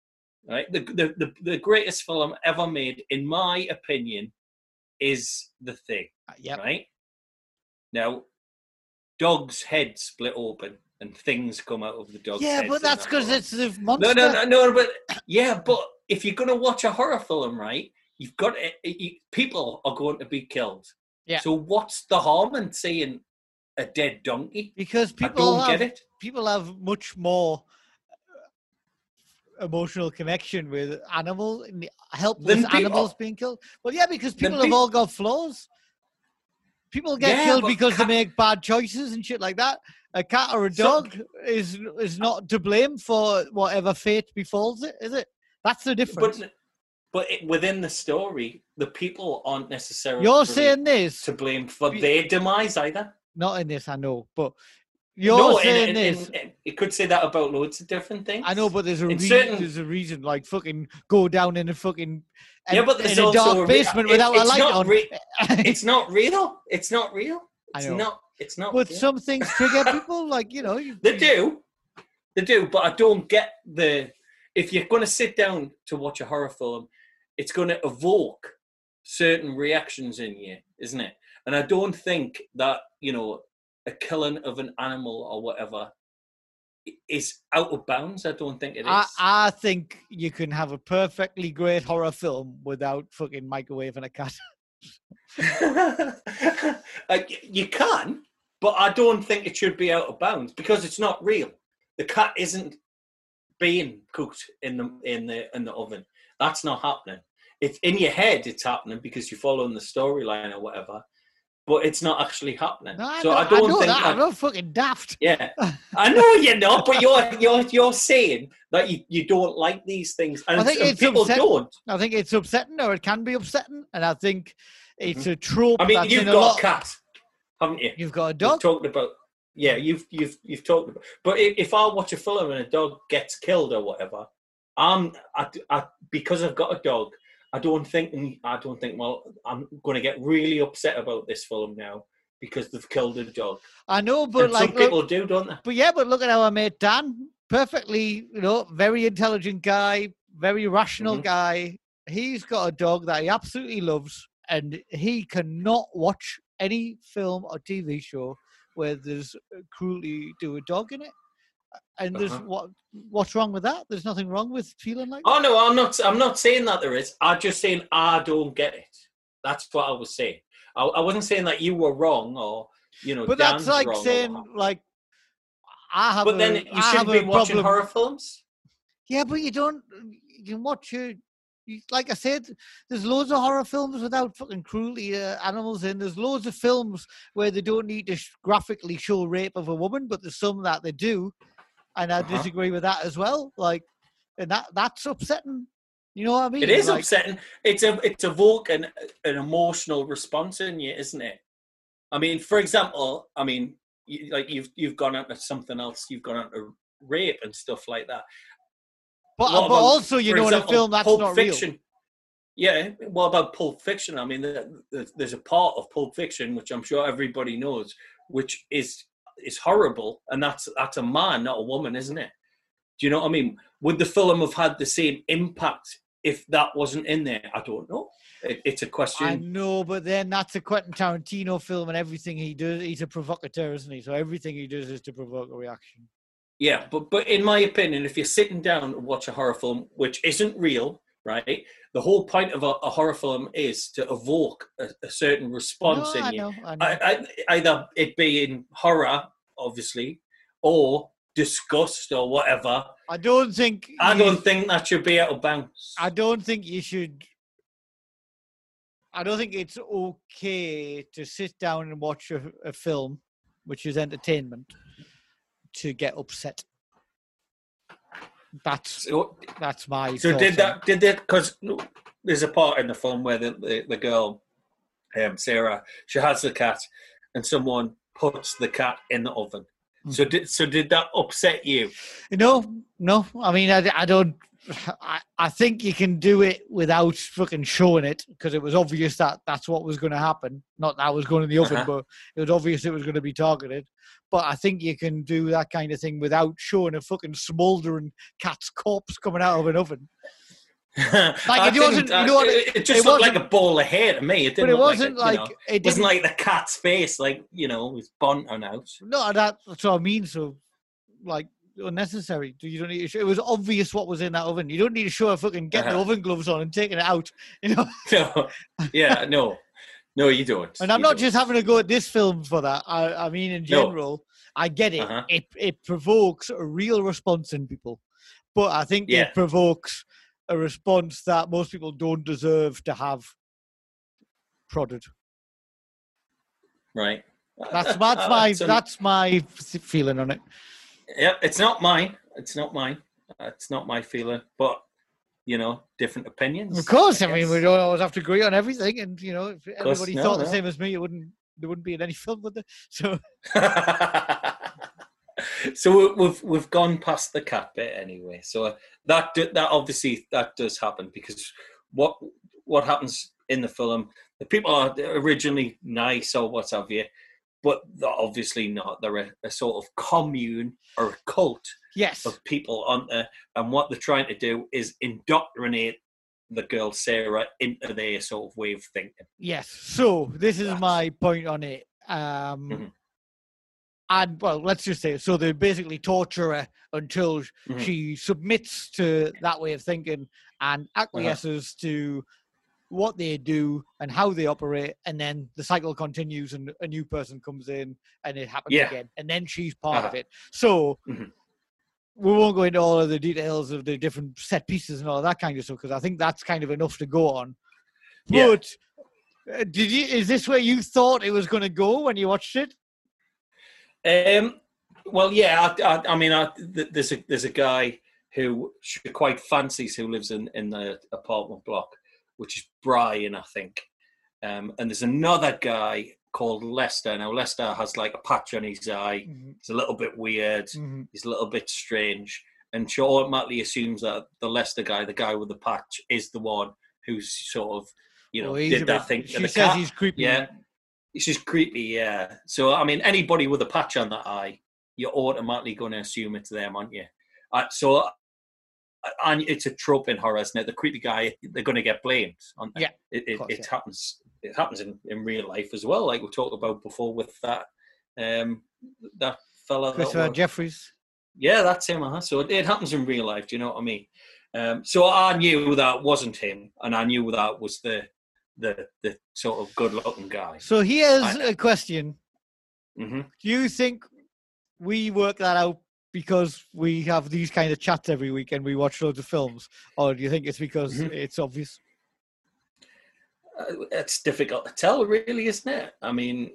right, the, the the the greatest film ever made, in my opinion, is The Thing. yeah, Right now, dog's head split open and things come out of the dog's yeah, but that's because it's the monster. no, no, no, no. But yeah, but if you're going to watch a horror film, right, you've got to, you, people are going to be killed. Yeah. So what's the harm in seeing a dead donkey? Because I people don't have, get it. people have much more uh, emotional connection with animals, helpless people- animals being killed. Well, yeah, because people have peop- all got flaws. People get Yeah, killed because cat- they make bad choices and shit like that. A cat or a So- dog is is not to blame for whatever fate befalls it, is it? That's the difference. But but it, within the story, the people aren't necessarily You're saying this, to blame for their demise either. not in this, I know, but you're no, saying in, in, this. in, it could say that about loads of different things. I know, but there's a reason. certain- There's a reason, like fucking go down in a fucking yeah, but there's in a dark a re- basement it- without a light on. re- it's not real. It's not real. I It's know. not. It's not. but real. some things trigger people, like you know. You, They do. They do, but I don't get the. If you're going to sit down to watch a horror film, it's going to evoke certain reactions in you, isn't it? And I don't think that, you know, a killing of an animal or whatever is out of bounds. I don't think it is. I, I think you can have a perfectly great horror film without fucking microwaving a cat. like, you can, but I don't think it should be out of bounds because it's not real. The cat isn't being cooked in the in the in the oven. That's not happening. It's in your head. It's happening because you're following the storyline or whatever, but it's not actually happening. No, I so know, I don't know think that. I'm not fucking daft. yeah, I know you're not, but you're you're you're saying that you, you don't like these things, and, I think and it's people upset- don't. I think it's upsetting, or it can be upsetting, and I think it's a trope. Mm-hmm. I mean, you've in a got lot. a cat, haven't you? You've got a You've dog. talked about yeah, you've you've you've talked about. But if, if I watch a film and a dog gets killed or whatever, I'm I, I because I've got a dog. I don't think I don't think. Well, I'm going to get really upset about this film now because they've killed a dog. I know, but and like, some look- people do, don't they? But yeah, but look at our mate Dan. Perfectly, you know, very intelligent guy, very rational Mhm. guy. He's got a dog that he absolutely loves, and he cannot watch any film or TV show where there's uh, cruelty to a dog in it. And there's Uh-huh. what what's wrong with that? There's nothing wrong with feeling like Oh no, I'm not. I'm not saying that there is. I'm just saying I don't get it. That's what I was saying. I, I wasn't saying that you were wrong or you know. But Dan's that's like saying like I have But a, then you shouldn't be watching problem- horror films. Yeah, but you don't. You can watch your. You, like I said, there's loads of horror films without fucking cruelty uh, animals in. There's loads of films where they don't need to sh- graphically show rape of a woman, but there's some that they do, and I Uh-huh. disagree with that as well. Like, and that that's upsetting. You know what I mean? It is Like, upsetting. It's a it's evoking an an emotional response in you, isn't it? I mean, for example, I mean, you, like you've you've gone into something else. You've gone into rape and stuff like that. But, but about, also, you know, in a film that's Pulp not Fiction. real. Yeah, what about Pulp Fiction? I mean, the- the- there's a part of Pulp Fiction which I'm sure everybody knows, which is is horrible, and that's that's a man, not a woman, isn't it? Do you know what I mean? Would the film have had the same impact if that wasn't in there? I don't know. It, it's a question. I know, but then that's a Quentin Tarantino film, and everything he does, he's a provocateur, isn't he? So everything he does is to provoke a reaction. Yeah, but but in my opinion, if you're sitting down and watch a horror film which isn't real, right? The whole point of a, a horror film is to evoke a, a certain response No, in I you. know, I know. I, I, either it be in horror, obviously, or disgust or whatever. I don't think. I don't think that should be able to bounce. I don't think you should. I don't think it's okay to sit down and watch a, a film, which is entertainment, to get upset. That's that's my. so did on that? Did that? Because there's a part in the film where the the, the girl, um, Sarah, she has the cat, and someone puts the cat in the oven. Hmm. So did so did that upset you? No, no. I mean, I, I don't. I, I think you can do it without fucking showing it because it was obvious that that's what was going to happen. Not that I was going in the oven, Uh-huh. but it was obvious it was going to be targeted. But I think you can do that kind of thing without showing a fucking smouldering cat's corpse coming out of an oven. I it wasn't- you know what, it, it- just it looked like a ball of hair to me. It didn't. But it wasn't like, a, you know, it wasn't like the cat's face, like you know, with burnt on out. No, that, that's what I mean. So, like, unnecessary. You don't need It was obvious what was in that oven. You don't need to show a fucking getting the Uh-huh. oven gloves on and taking it out. You know. No, yeah, no, no, you don't. And I'm You not don't. just having to go at this film for that. I, I mean, in No. general, I get it. Uh-huh. It it provokes a real response in people, but I think Yeah. it provokes a response that most people don't deserve to have prodded. right. That's that's my that's my feeling on it. Yeah, it's not mine. It's not mine. Uh, It's not my feeling, but you know, different opinions. Of course, I mean we don't always have to agree on everything, and you know, if everybody no, thought the no. same as me, it wouldn't there wouldn't be in any film with it. So so we- we've we've gone past the cat bit anyway. So that do- that obviously that does happen because what what happens in the film? The people are originally nice or what have you, but obviously not. They're a, a sort of commune or a cult yes, of people on there, and what they're trying to do is indoctrinate the girl Sarah into their sort of way of thinking. yes. So this is That's- my point on it. Um, Mhm. and well, let's just say so they basically torture her until Mhm. she submits to that way of thinking and Uh-huh. acquiesces to what they do and how they operate, and then the cycle continues, and a new person comes in, and it happens Yeah. again, and then she's part of Uh-huh. it. So. Mhm. We won't go into all of the details of the different set pieces and all that kind of stuff because I think that's kind of enough to go on. Yeah. But uh, did you? Is this where you thought it was going to go when you watched it? Um, well, yeah, I, I, I mean, I, th- there's a there's a guy who she quite fancies who lives in in the apartment block, which is Brian, I think. Um, and there's another guy called Lester. Now Lester has like a patch on his eye. He's a little bit weird. Mhm. He's a little bit strange, and she automatically assumes that the Lester guy, the guy with the patch, is the one who's sort of, you know, a did that bit- thing She says cat. he's creepy. Yeah, it's just creepy. Yeah. So I mean, anybody with a patch on that eye, you're automatically going to assume it's them, aren't you? Uh, so, and it's a trope in horror, isn't it? The creepy guy, they're going to get blamed. Yeah, It, it, course, it yeah. happens. It happens in, in real life as well, like we talked about before with that um that fella. that Christopher was- Jeffries. yeah, that's him. Huh? So it, it happens in real life. Do you know what I mean? Um, so I knew that wasn't him, and I knew that was the the the sort of good-looking guy. So here's I- a question: hmm Do you think we work that out because we have these kind of chats every week and we watch loads of films, or do you think it's because Mhm. it's obvious? Uh, it's difficult to tell, really, isn't it? I mean,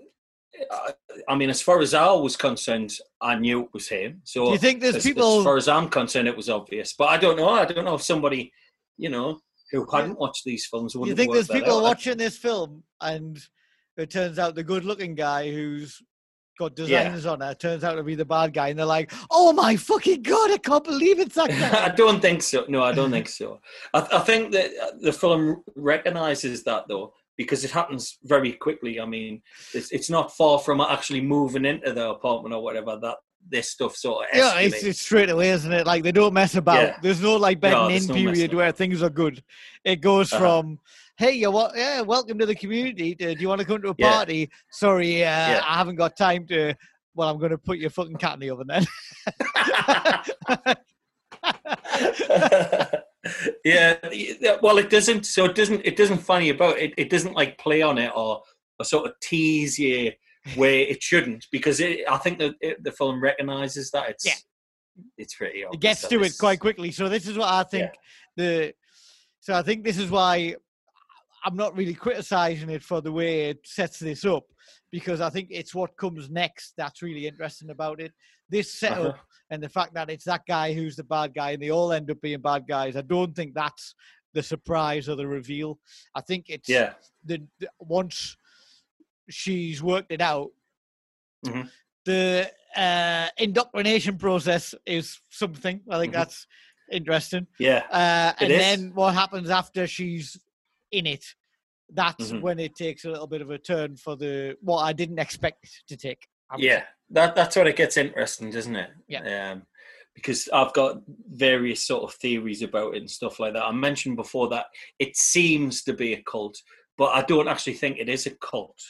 I, I mean, as far as I was concerned, I knew it was him. So Do you think there's as, people- as far as I'm concerned, it was obvious. But I don't know. I don't know if somebody, you know, who hadn't watched these films would you think there's people out. watching this film and it turns out the good-looking guy who's got designers on her turns out to be the bad guy, and they're like, "Oh my fucking god, I can't believe it's that I don't think so. No, I don't think so. I, I think that uh, the film recognizes that though, because it happens very quickly. I mean, it's, it's not far from actually moving into the apartment or whatever that this stuff sort of Yeah, it's, it's straight away, isn't it? Like they don't mess about. Yeah. There's no like bedding No, in no period where things are good. It goes Uh-huh. from, "Hey, you what? Yeah, welcome to the community. Do you want to come to a Yeah. party? Sorry, uh, Yeah. I haven't got time to. Well, I'm going to put your fucking cat in the oven then." yeah, yeah, well, it doesn't. So it doesn't. It doesn't funny about it. It doesn't like play on it or, or sort of tease you where it shouldn't because it, I think that it, the film recognizes that it's Yeah. it's pretty. It gets to it quite quickly. So this is what I think yeah. the. So I think this is why I'm not really criticizing it for the way it sets this up because I think it's what comes next that's really interesting about it. This setup uh-huh. and the fact that it's that guy who's the bad guy and they all end up being bad guys. I don't think that's the surprise or the reveal. I think it's yeah. the, the once she's worked it out, mm-hmm. the uh, indoctrination process is something. I think mm-hmm. that's interesting. Yeah. Uh, and then what happens after she's in it? That's Mhm. when it takes a little bit of a turn for the what I didn't expect to take. I would Yeah, say. that that's what it gets interesting, doesn't it? Yeah. Um, because I've got various sort of theories about it and stuff like that. I mentioned before that it seems to be a cult, but I don't actually think it is a cult.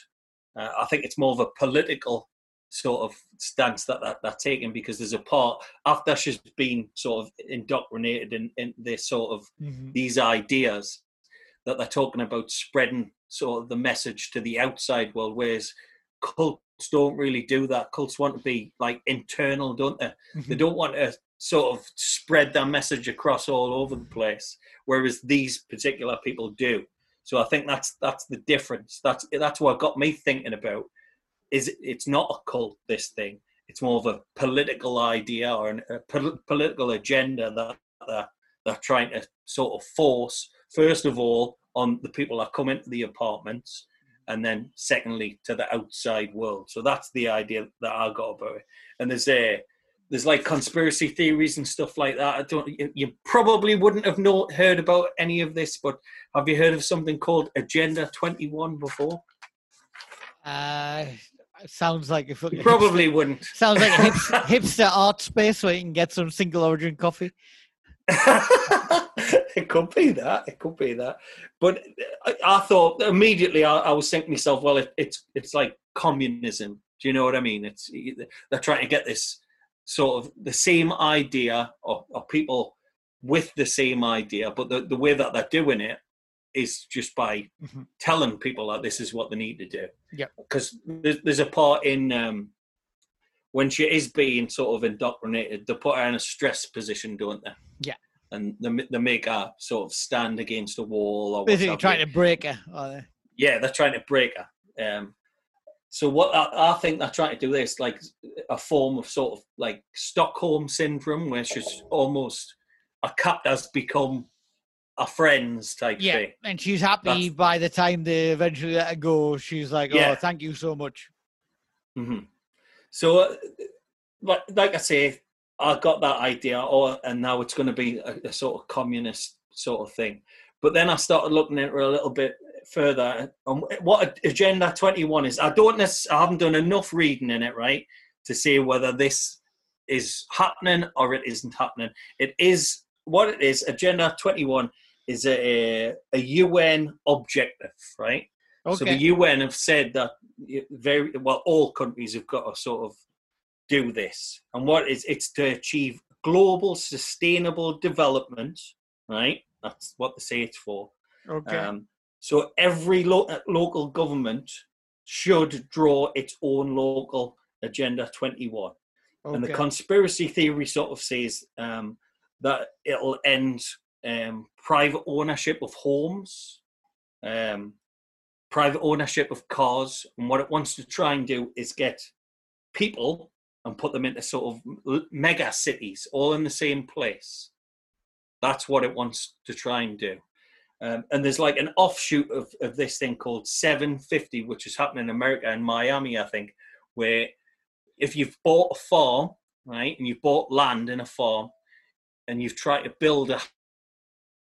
Uh, I think it's more of a political sort of stance that, that they're taking because there's a part after she's been sort of indoctrinated in, in this sort of Mhm. these ideas that they're talking about spreading sort of the message to the outside world, whereas cults don't really do that. Cults want to be like internal, don't they? They Mhm. don't want to sort of spread their message across all over the place, whereas these particular people do. So I think that's that's the difference. That's that's what got me thinking about. Is it's not a cult? This thing. It's more of a political idea or an, a pol- political agenda that they're, they're trying to sort of force. First of all, on the people that come into the apartments, and then secondly to the outside world. So that's the idea that I got about it. And there's a there's like conspiracy theories and stuff like that. I don't. You, you probably wouldn't have know, heard about any of this, but have you heard of something called Agenda Twenty One before? Uh, sounds like a You probably wouldn't. sounds like a hips, hipster art space where you can get some single origin coffee. it could be that. It could be that. But I, I thought immediately. I, I was thinking to myself, well, it, it's it's like communism. Do you know what I mean? It's they're trying to get this sort of the same idea of, of people with the same idea, but the, the way that they're doing it is just by Mhm. telling people that this is what they need to do. Yeah. Because there's, there's a part in um, when she is being sort of indoctrinated, they put her in a stress position, don't they? Yeah. And they, they make her sort of stand against a wall or Basically, trying to break her. are they? Yeah, they're trying to break her. Um, so what I, I think they're trying to do is like a form of sort of like Stockholm syndrome, where she's almost a cat has become a friends type Yeah, thing. and she's happy That's- by the time they eventually let her go. She's like, "Oh, Yeah. thank you so much." hmm So, uh, like, like I say, I got that idea, or and now it's going to be a, a sort of communist sort of thing. But then I started looking into it a little bit further. on what Agenda Twenty One is, I don't necessarily, I haven't done enough reading in it, right, to say whether this is happening or it isn't happening. It is what it is. Agenda Twenty One is a a UN objective, right? Okay. So the UN have said that very well, all countries have got to sort of do this, and what is it's to achieve global sustainable development, right? That's what they say it's for. okay. Um, so every lo- uh, local government should draw its own local agenda 21 and the conspiracy theory sort of says um, that it'll end um, private ownership of homes, um, private ownership of cars, and what it wants to try and do is get people and put them into sort of mega cities, all in the same place. That's what it wants to try and do. Um, and there's like an offshoot of, of this thing called 750, which is happening in America in Miami, I think, where if you've bought a farm, right, and you've bought land in a farm, and you've tried to build a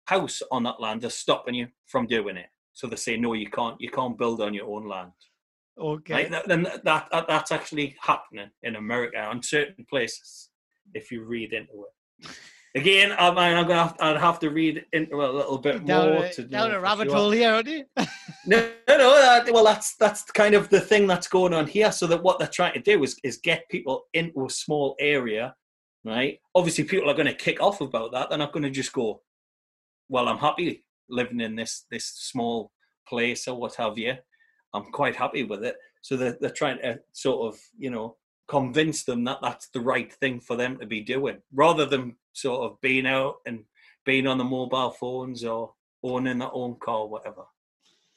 house on that land, they're stopping you from doing it. So they say, no, you can't. You can't build on your own land. okay. That, then that, that that's actually happening in America on certain places. If you read into it, again, I mean, I'm gonna have, I'd have to read into a little bit down more a, to down know a rabbit sure. hole here, aren't you? No, no, no. That, well, that's that's kind of the thing that's going on here. So that what they're trying to do is is get people into a small area, right? Obviously, people are going to kick off about that. They're not going to just go, "Well, I'm happy living in this this small place or what have you. I'm quite happy with it." So they're they're trying to sort of you know convince them that that's the right thing for them to be doing, rather than sort of being out and being on the mobile phones or owning their own car, whatever.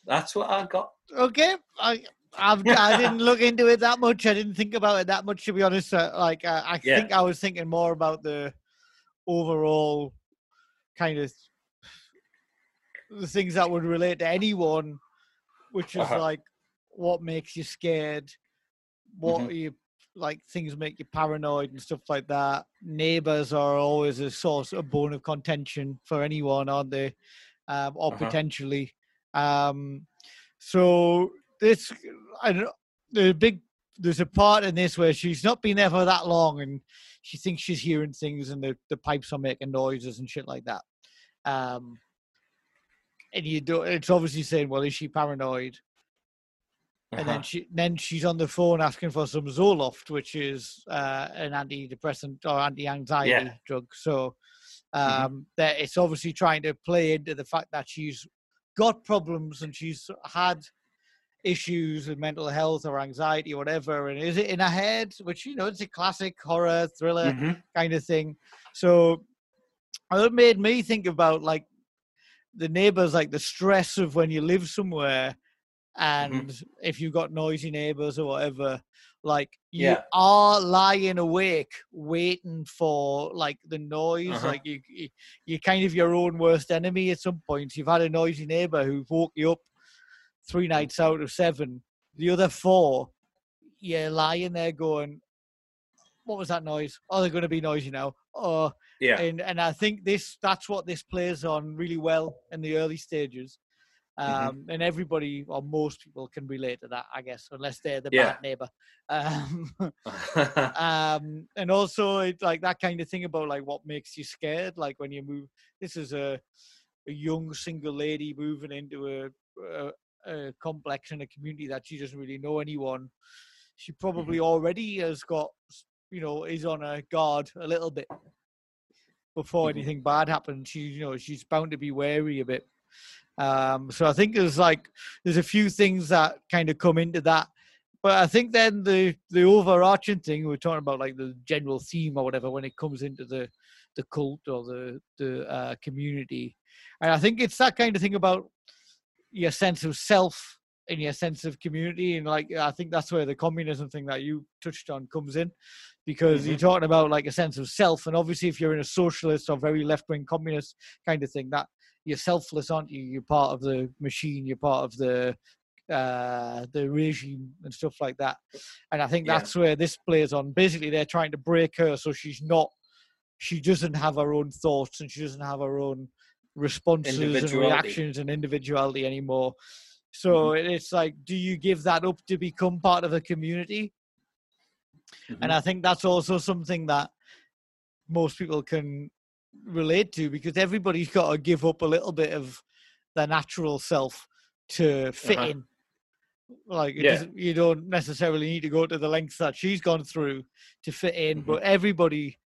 That's what I got. Okay, I I've, I didn't look into it that much. I didn't think about it that much, to be honest. Uh, like uh, I Yeah. think I was thinking more about the overall kind of the things that would relate to anyone, which is Uh-huh. like what makes you scared, what Mhm. you like things make you paranoid and stuff like that. Neighbors are always a source, a bone of contention for anyone, aren't they? Um, or Uh-huh. potentially. Um, so this, I don't. The big there's a part in this where she's not been there for that long, and she thinks she's hearing things, and the the pipes are making noises and shit like that. Um, and you do. It's obviously saying, well, is she paranoid? And then Uh-huh. she then she's on the phone asking for some Zoloft, which is uh, an antidepressant or anti-anxiety Yeah. drug. So Mhm. um, that it's obviously trying to play into the fact that she's got problems and she's had issues with mental health or anxiety or whatever. And is it in her head? Which you know, it's a classic horror thriller Mhm. kind of thing. So it made me think about like the neighbors, like the stress of when you live somewhere and if you've got noisy neighbors or whatever, like you Yeah. are lying awake waiting for like the noise. Uh-huh. Like you, you, you're kind of your own worst enemy at some point. You've had a noisy neighbor who woke you up three nights out of seven. The other four, you're lying there going, "What was that noise? Oh, they're going to be noisy now." Oh, Yeah. and and I think this that's what this plays on really well in the early stages. Mhm. Um, And everybody or most people can relate to that, I guess, unless they're the Yeah. bad neighbor. Um, um, and also it's like that kind of thing about like what makes you scared. Like when you move, this is a, a young single lady moving into a, a, a complex in a community that she doesn't really know anyone. She probably already has got, you know, is on her guard a little bit before Mhm. anything bad happens. She, you know, she's bound to be wary a bit. Um, so I think there's like there's a few things that kind of come into that. But I think then the the overarching thing we're talking about, like the general theme or whatever, when it comes into the the cult or the the uh, community, and I think it's that kind of thing about your sense of self and your sense of community, and like I think that's where the communism thing that you touched on comes in, because you're talking about like a sense of self, and obviously if you're in a socialist or very left wing communist kind of thing, that you're selfless, aren't you? You're part of the machine. You're part of the uh, the regime and stuff like that. And I think Yeah. that's where this plays on. Basically, they're trying to break her so she's not, she doesn't have her own thoughts and she doesn't have her own responses and reactions and individuality anymore. So it's like, do you give that up to become part of a community? And I think that's also something that most people can relate to because everybody's got to give up a little bit of their natural self to fit Uh-huh. in. Like Yeah. you don't necessarily need to go to the lengths that she's gone through to fit in, Mhm. but everybody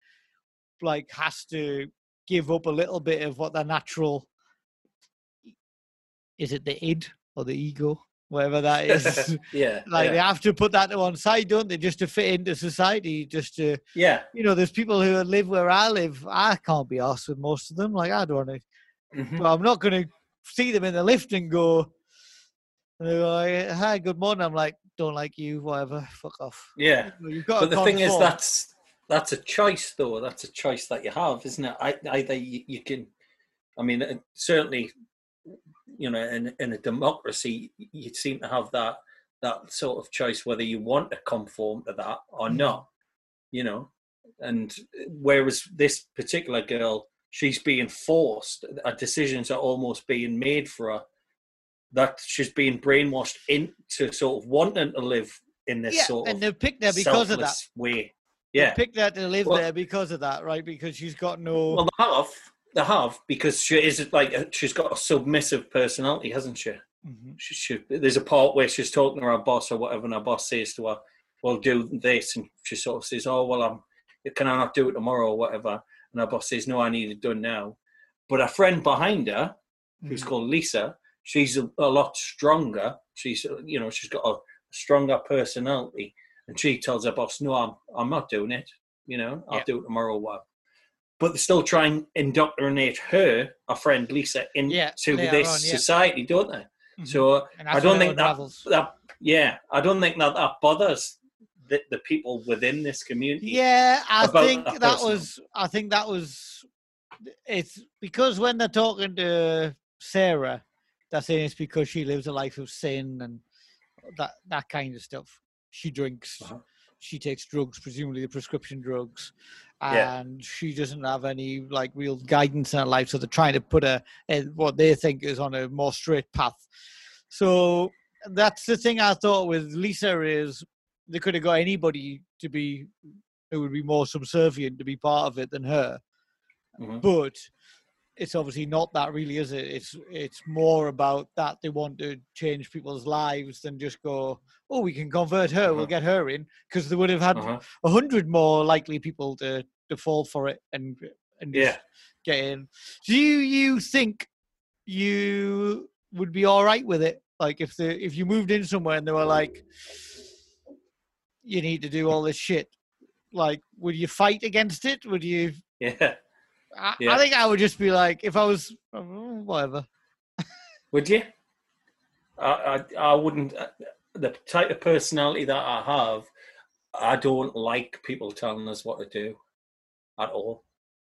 like has to give up a little bit of what their natural is it the id or the ego, whatever that is. yeah. like yeah. they have to put that to one side, don't they, just to fit into society, just to yeah. you know, there's people who live where I live. I can't be asked with most of them. Like I don't want to. Mhm. But I'm not going to see them in the lift and go. And they go, like, "Hi, good morning." I'm like, "Don't like you, whatever. Fuck off." Yeah. You've got But the thing is, that's that's a choice, though. That's a choice that you have, isn't it? I, either you, you can, I mean, uh, certainly, you know, in in a democracy, you seem to have that that sort of choice whether you want to conform to that or Mhm. not. You know, and whereas this particular girl, she's being forced. uh, Decisions are almost being made for her. That she's being brainwashed into sort of wanting to live in this yeah, sort and of they picked her because of that. way. They Yeah. picked her to live Well- there because of that, right? Because she's got no. Well, they have. They have because she is like she's got a submissive personality, hasn't she? Mhm. she, she? There's a part where she's talking to her boss or whatever, and her boss says to her, "Well, do this," and she sort of says, "Oh, well, I'm. Can I not do it tomorrow or whatever?" And her boss says, "No, I need it done now." But her friend behind her, who's Mhm. called Lisa, she's a, a lot stronger. She's, uh, you know, she's got a stronger personality, and she tells her boss, "No, I'm I'm not doing it. You know, I'll Yeah. do it tomorrow." What? But they still try and indoctrinate her, our friend Lisa, into Yeah, this on, yeah. society, don't they? Mhm. So I don't think that, that. Yeah, I don't think that that bothers the, the people within this community. Yeah, I think that that was. I think that was. It's because when they're talking to Sarah, they're saying it's because she lives a life of sin and that that kind of stuff. She drinks, Uh-huh. She takes drugs, presumably the prescription drugs, Yeah. and she doesn't have any like real guidance in her life. So they're trying to put her in what they think is on a more straight path. So that's the thing I thought with Lisa is they could have got anybody to be who would be more subservient to be part of it than her. Mhm. But it's obviously not that really, is it? It's it's more about that they want to change people's lives than just go, oh, we can convert her, we'll Uh-huh. get her in, because they would have had a Uh-huh. hundred more likely people to to fall for it and and Yeah. get in. Do you, you think you would be all right with it? Like if the if you moved in somewhere and they were like, you need to do all this shit. Like, would you fight against it? Would you? Yeah. I, Yeah. I think I would just be like, if I was, oh, whatever. Would you? I, I, I wouldn't. uh, The type of personality that I have, I don't like people telling us what to do at all.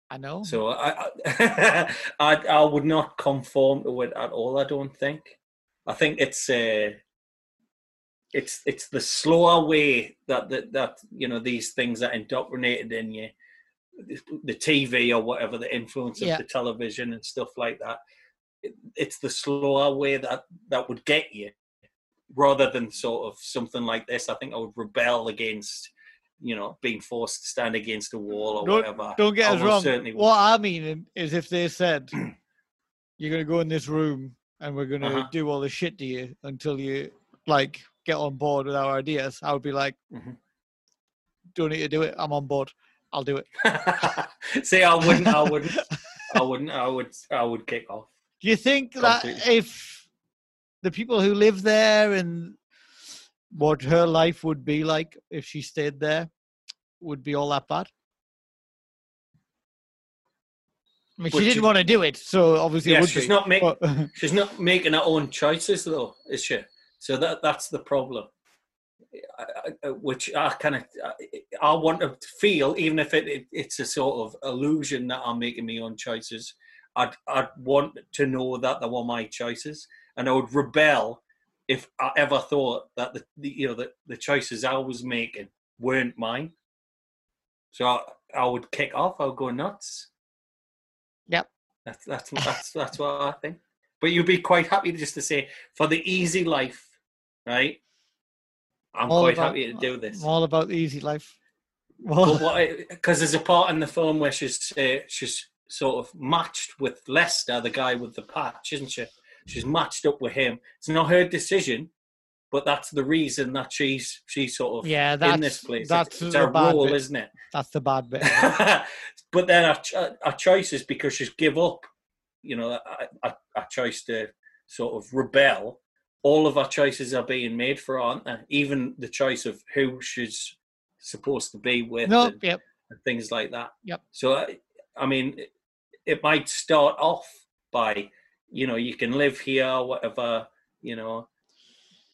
I know. So I, I, I, I would not conform to it at all. I don't think. I think it's uh, it's it's the slower way that that, that you know these things are indoctrinated in you, the TV or whatever, the influence of Yeah. the television and stuff like that. It, it's the slower way that that would get you, rather than sort of something like this. I think I would rebel against. You know, being forced to stand against a wall or don't, whatever. don't get I us wrong. certainly. What I mean is, if they said you're going to go in this room and we're going to Uh-huh. do all this shit to you until you like get on board with our ideas, I would be like, Mhm. don't need to do it. I'm on board. I'll do it. See, I wouldn't. I wouldn't. I wouldn't. I would. I would kick off. Do you think that if the people who live there and what her life would be like if she stayed there would be all that bad? I mean, she Would didn't she- want to do it, so obviously it Yeah, would she's be. not making. She's not making her own choices, though, is she? So that that's the problem. I, which I kind of I, I want to feel, even if it, it it's a sort of illusion that I'm making my own choices. I'd I'd want to know that they were my choices, and I would rebel if I ever thought that the, the you know the, the choices I was making weren't mine. So I, I would kick off. I would go nuts. Yep. That's that's that's that's what I think. But you'd be quite happy just to say for the easy life, right? I'm all quite about- happy to do this. I'm all about the easy life. Well. Because there's a part in the film where she's uh, she's sort of matched with Lester, the guy with the patch, isn't she? She's matched up with him. It's not her decision, but that's the reason that she's she's sort of yeah, in this place. that's it's, it's her bad role, bit. isn't it? That's the bad bit. but then our, ch- our choice is because she's give up, you know, a, a choice to sort of rebel. All of our choices are being made for, aren't they? Even the choice of who she's supposed to be with no, and, yep. and things like that. Yep. So, I, I mean, it, might start off by, you know, you can live here, whatever, you know,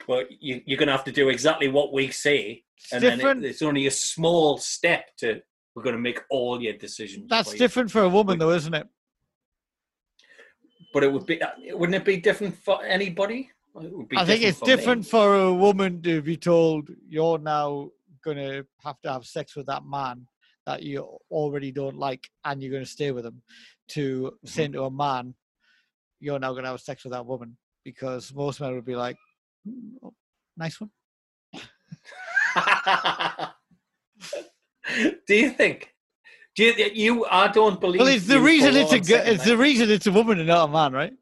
but you, you're going to have to do exactly what we say It's and then it, it's only a small step to we're going to make all your decisions. that's different for a woman, though, isn't it? But it would be, wouldn't it be different for anybody? It would be I think it's for me. different for a woman to be told you're now going to have to have sex with that man that you already don't like and you're going to stay with him to Mm-hmm. saying to a man you're now going to have sex with that woman because most men would be like "Mm, oh, nice one Do you think? Do you? You? I don't believe. well it's the reason it's a one gu- second, it's the reason it's a woman and not a man right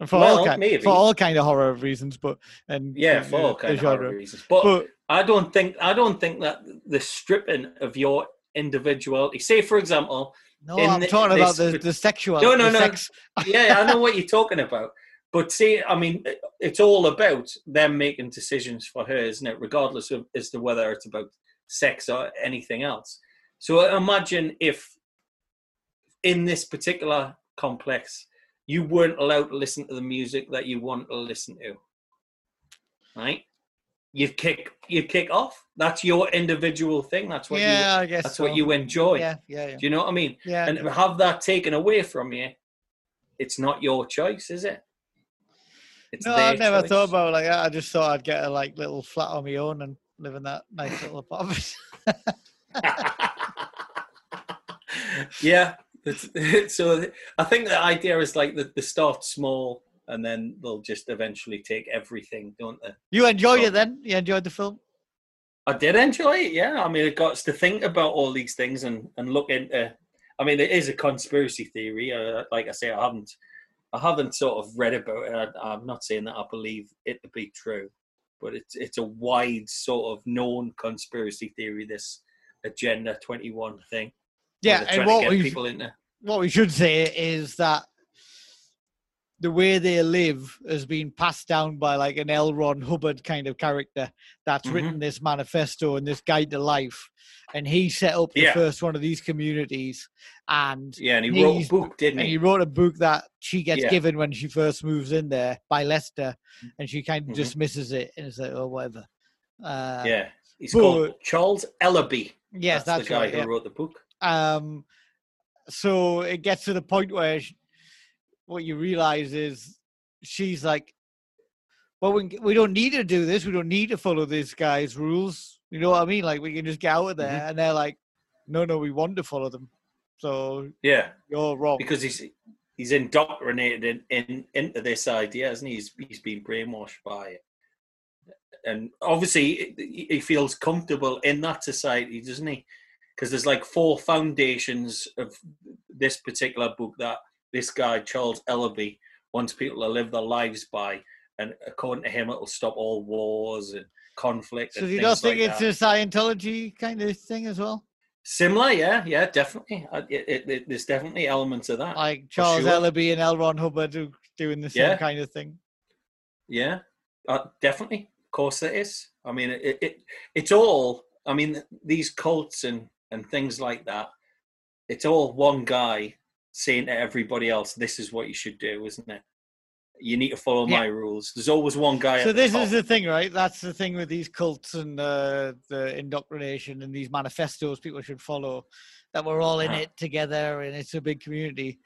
And for Well, all kind, maybe. for all kind of horror reasons but and Yeah, for all kind of genre. horror reasons. But, but I don't think I don't think that the stripping of your individuality. Say, for example, no in i'm the- talking about the, the sexual No, no, no. sex yeah, I know what you're talking about. but see, I mean, it's all about them making decisions for her, isn't it? Regardless of as to whether it's about sex or anything else. So imagine if in this particular complex you weren't allowed to listen to the music that you want to listen to. Right? You'd kick you'd kick off. That's your individual thing. That's what yeah, you I guess that's so. what you enjoy. Yeah, yeah, yeah. Do you know what I mean? yeah. And have that taken away from you, it's not your choice, is it? It's no, I've never choice. thought about it like that. I just thought I'd get a like little flat on my own and live in that nice little apartment. yeah. so I think the idea is like that they start small and then they'll just eventually take everything, don't they? you enjoyed Oh. it then? You enjoyed the film? I did enjoy it, yeah. I mean, it got us to think about all these things and, and look into. I mean, it is a conspiracy theory. Uh, like I say, I haven't, I haven't sort of read about it. I, I'm not saying that I believe it to be true, but it's it's a wide sort of known conspiracy theory. This Agenda 21 thing. Yeah, and what we people into. what we should say is that the way they live has been passed down by like an L. Ron Hubbard kind of character that's Mhm. written this manifesto and this guide to life, and he set up the Yeah. first one of these communities, and Yeah, and he wrote a book, didn't and he? he wrote a book that she gets Yeah. given when she first moves in there by Lester, and she kind of Mhm. dismisses it and it's like, oh, whatever. Uh, yeah, he's but- called Charles Ellaby. Yes, that's, that's, the guy right. who yeah. wrote the book. Um, so it gets to the point where sh what you realize is she's like, well, we, we don't need to do this. We don't need to follow this guy's rules. You know what I mean? Like we can just get out of there. Mhm. And they're like, no, no, we want to follow them. So Yeah, you're wrong. because he's he's indoctrinated in, in into this idea, hasn't he? He's he's been brainwashed by it, and obviously he feels comfortable in that society, doesn't he? Because there's like four foundations of this particular book that this guy Charles Ellaby wants people to live their lives by, and according to him, it'll stop all wars and conflict. so and you not think like it's that. a Scientology kind of thing as well? similar? Yeah, yeah, definitely. It, it, it, there's definitely elements of that. Like Charles sure. Ellaby and L. Ron Hubbard doing the same Yeah. kind of thing. Yeah, uh, definitely. Of course, it is. I mean, it, it it's all. I mean, these cults and and things like that. It's all one guy saying to everybody else, "This is what you should do," isn't it? You need to follow my rules. There's always one guy. so the this top. is the thing right that's the thing with these cults and uh, the indoctrination and these manifestos people should follow that we're all in it together and it's a big community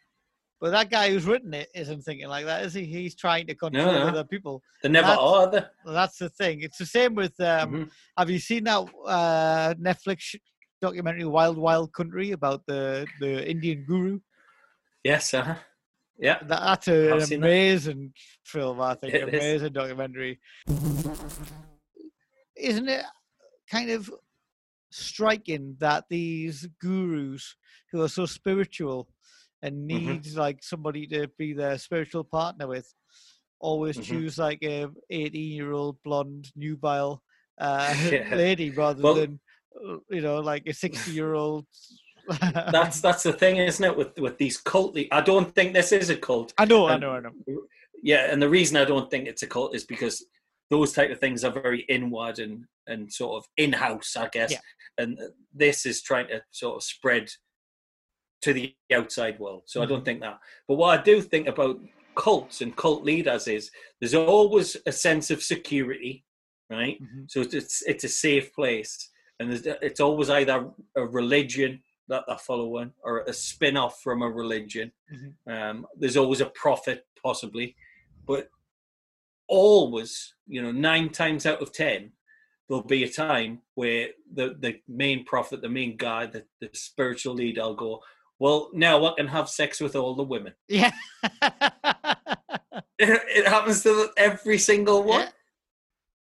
but that guy who's written it isn't thinking like that is he he's trying to control no. other people They never that's- are. They? That's the thing it's the same with um Mhm. have you seen that uh netflix sh- documentary wild wild country about the the indian guru Yes. Uh-huh. Yeah. that, that's a, an seen that. amazing film i think It is. amazing documentary isn't it kind of striking that these gurus who are so spiritual and Mhm. like somebody to be their spiritual partner with always Mhm. choose like a 18 year old blonde nubile uh, Yeah. lady rather Well- than you know like a 60 year old That's that's the thing, isn't it? With with these cult, I don't think this is a cult. i know i know i know yeah and the reason i don't think it's a cult is because those type of things are very inward and and sort of in-house i guess Yeah. and this is trying to sort of spread to the outside world so i Mm-hmm. don't think that but what i do think about cults and cult leaders is there's always a sense of security right Mhm. so it's it's a safe place and it's always either a religion that they're following or a spin-off from a religion. Mhm. um, there's always a prophet possibly but always you know nine times out of ten there'll be a time where the the main prophet the main guy the, the spiritual leader will go well now i can have sex with all the women. Yeah. It happens to every single one. Yeah.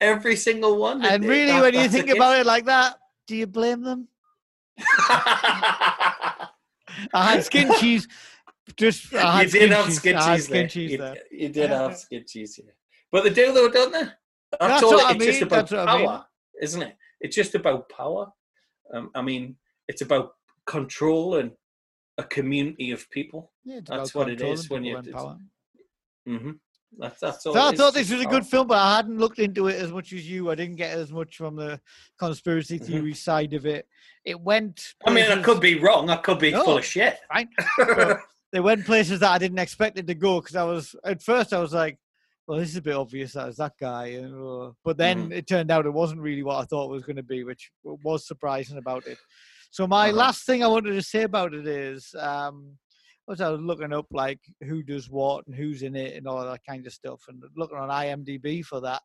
every single one. And It- really that- when you think about it like that do you blame them I had skin cheese. Just I had you did have skin I had cheese skin cheese you, there. you did have skin cheese yeah. but they do though don't they that's, That's all what I it's just about that's power I mean. isn't it it's just about power um, i mean it's about control and a community of people Yeah, That's what it is when you- and it's- power. hmm That's that's all. So I thought this was a good film, but I hadn't looked into it as much as you. I didn't get as much from the conspiracy Mhm. theory side of it. It went. I mean, I could be wrong. I could be No. full of shit. But they went places that I didn't expect it to go because I was at first I was like, well, this is a bit obvious that it's that guy, uh, but then Mm-hmm. it turned out it wasn't really what I thought it was going to be, which was surprising about it. So my Uh-huh. last thing I wanted to say about it is, um, was I was looking up like who does what and who's in it and all that kind of stuff, and looking on IMDb for that.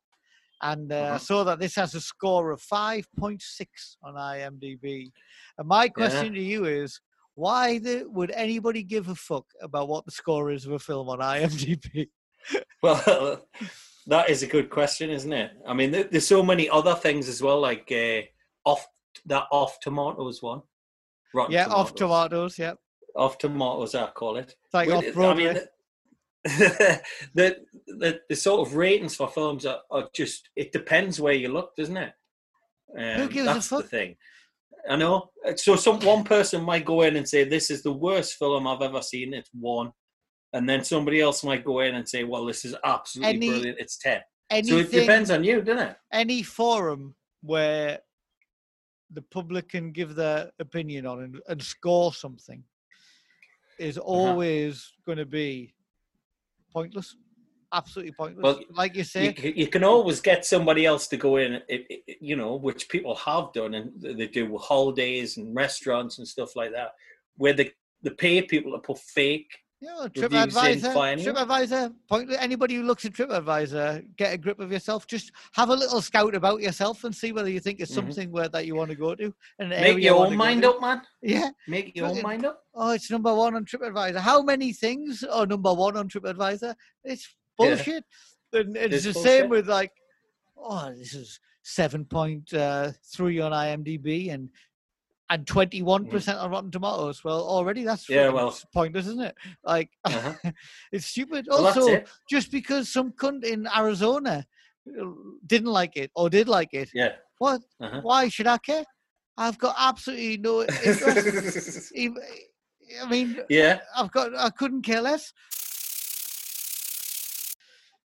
And uh, Uh-huh. saw that this has a score of 5.6 on IMDb. And my question to you is, why the, would anybody give a fuck about what the score is of a film on IMDb? Well, that is a good question, isn't it? I mean, there, there's so many other things as well, like uh, off that off tomatoes one. Rotten yeah, off tomatoes. Yeah, Off tomatoes, I call it. like off I mean, the, the, the the sort of ratings for films are, are just it depends where you look, doesn't it? Um, gives a that's the fuck? thing. I know. So some one person might go in and say this is the worst film I've ever seen. It's one, and then somebody else might go in and say, well, this is absolutely Any- brilliant. It's ten. Anything, So it depends on you, doesn't it? any forum where the public can give their opinion on and, and score something is Uh-huh. always going to be pointless. Absolutely pointless. Well, like you You, say, c- you can always get somebody else to go in, it, it- you know, which people have done, and they do holidays and restaurants and stuff like that, where they, they pay people to put fake know, TripAdvisor. TripAdvisor, pointless. Anybody who looks at TripAdvisor, get a grip of yourself. Just have a little scout about yourself and see whether you think it's Mhm. something where that you want to go to. An Make area you your own mind to. up, man. Yeah. Make your own Fucking- mind up. Oh, it's number one on TripAdvisor. How many things are number one on TripAdvisor? It's Yeah. bullshit. And it's It's the bullshit. same with like, oh, this is seven point uh, three on IMDb and and twenty one percent on Rotten Tomatoes. Well, already that's Yeah, well. pointless, isn't it? Like, Uh-huh. it's stupid. Well, also, it. just because some cunt in Arizona uh, didn't like it or did like it, Yeah. what? Uh-huh. Why should I care? I've got absolutely no interest. I mean, yeah. I've got I couldn't care less.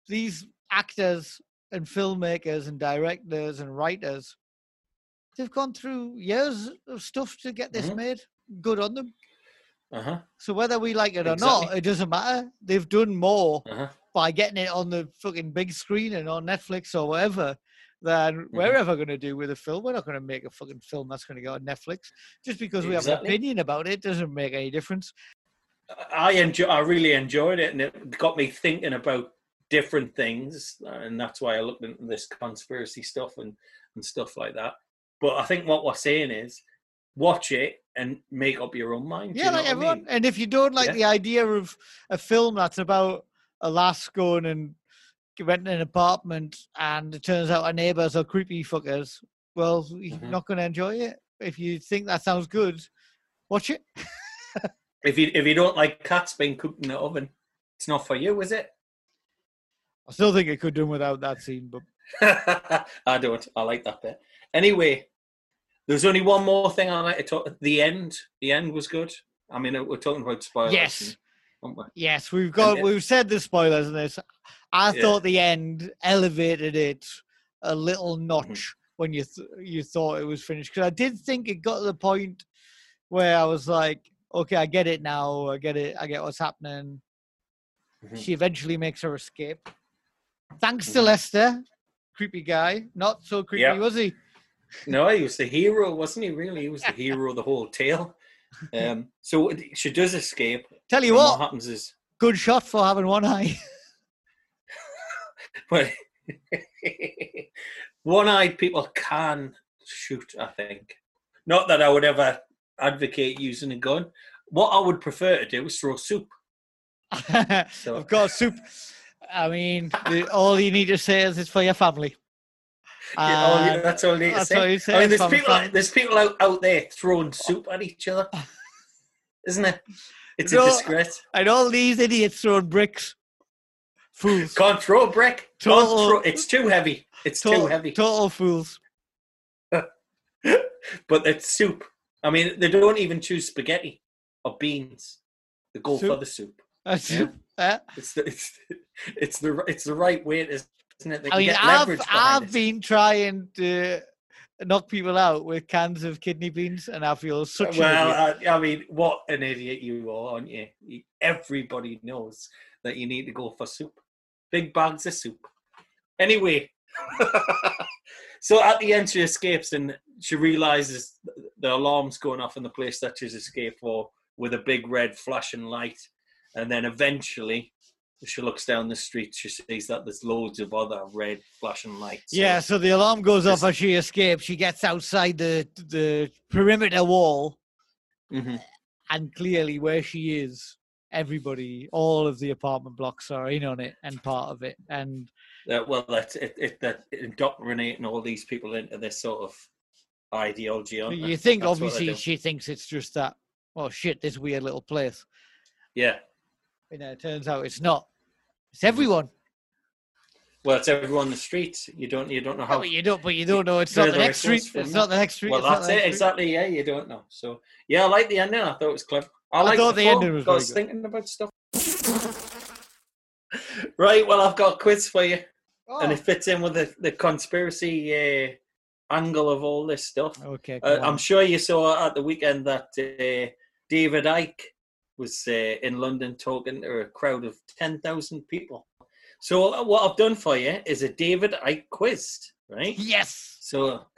These actors and filmmakers and directors and writers, they've gone through years of stuff to get this Mhm. made. Good on them. Uh-huh. So whether we like it or not, it doesn't matter. They've done more Uh-huh. by getting it on the fucking big screen and on Netflix or whatever than Mm-hmm. we're ever going to do with a film. We're not going to make a fucking film that's going to go on Netflix. Just because we have an opinion about it doesn't make any difference. I enjoy. I really enjoyed it, and it got me thinking about different things, and that's why I looked into this conspiracy stuff and and stuff like that. But I think what we're saying is, watch it and make up your own mind. Yeah, you know like what I everyone. mean? And if you don't like Yeah. the idea of a film that's about a lass going and renting an apartment and it turns out our neighbours are creepy fuckers, well, you're Mhm. not going to enjoy it. If you think that sounds good, watch it. If you if you don't like cats being cooked in the oven, it's not for you, is it? I still think it could do without that scene, but I don't. I like that bit. Anyway, there's only one more thing I like to talk. The end. The end was good. I mean, we're talking about spoilers. Yes. and- we? yes, we've got it- we've said the spoilers in this. I Yeah. thought the end elevated it a little Mm-hmm. notch when you th- you thought it was finished because I did think it got to the point where I was like, okay, I get it now. I get it. I get what's happening. Mhm. She eventually makes her escape. Thanks to Mhm. Lester, creepy guy. Not so creepy, Yeah. was he? No, he was the hero, wasn't he? Really, he was the hero of the whole tale. Um, so she does escape. Tell you what, what happens is, good shot for having one eye. well, one-eyed people can shoot. I think. Not that I would ever advocate using a gun. What I would prefer to do is throw soup. So- of course, soup. I mean, the, all you need to say is it's for your family. Yeah, you- And that's all you need to say. I mean, there's people, there's people out, out there throwing soup at each other, isn't it? It's a disgrace. And all these idiots throwing bricks. Fools. Can't throw a brick. Total- throw, it's too heavy. It's too heavy. total fools. but it's soup. I mean, they don't even choose spaghetti or beans. They go for the soup. Yeah. Eh? It's the it's it's the it's the right way, isn't it? They I mean, I've I've it. been trying to knock people out with cans of kidney beans, and I feel uh, such well. I, I mean, what an idiot you are, aren't you? You- Everybody knows that you need to go for soup, big bags of soup. Anyway, so at the end, she escapes and she realizes the alarm's going off in the place that she's escaped for with a big red flashing light. And then eventually, she looks down the street. She sees that there's loads of other red flashing lights. Yeah, so the alarm goes off as she escapes. She gets outside the the perimeter wall, Mhm. and clearly where she is, everybody, all of the apartment blocks are in on it and part of it. And Uh, well, that's it, it. That indoctrinating all these people into this sort of ideology. you think That's obviously she thinks it's just that. Oh shit! This weird little place. yeah. You know, it turns out it's not. It's everyone. Well, it's everyone on the street. You don't. You don't know No, how. but you don't. But you don't know. It's not the next street. It's not the next street. well, that's it street. exactly. Yeah, you don't know. So yeah, I like the ending. I thought it was clever. I, I like thought the film, ending was us good. thinking about stuff. right. Well, I've got a quiz for you, and Oh, it fits in with the the conspiracy uh, angle of all this stuff. okay. Uh, I'm sure you saw at the weekend that uh, David Icke was uh, in London talking to a crowd of 10,000 people. So, what I've done for you is a David Icke quiz, right? Yes. So,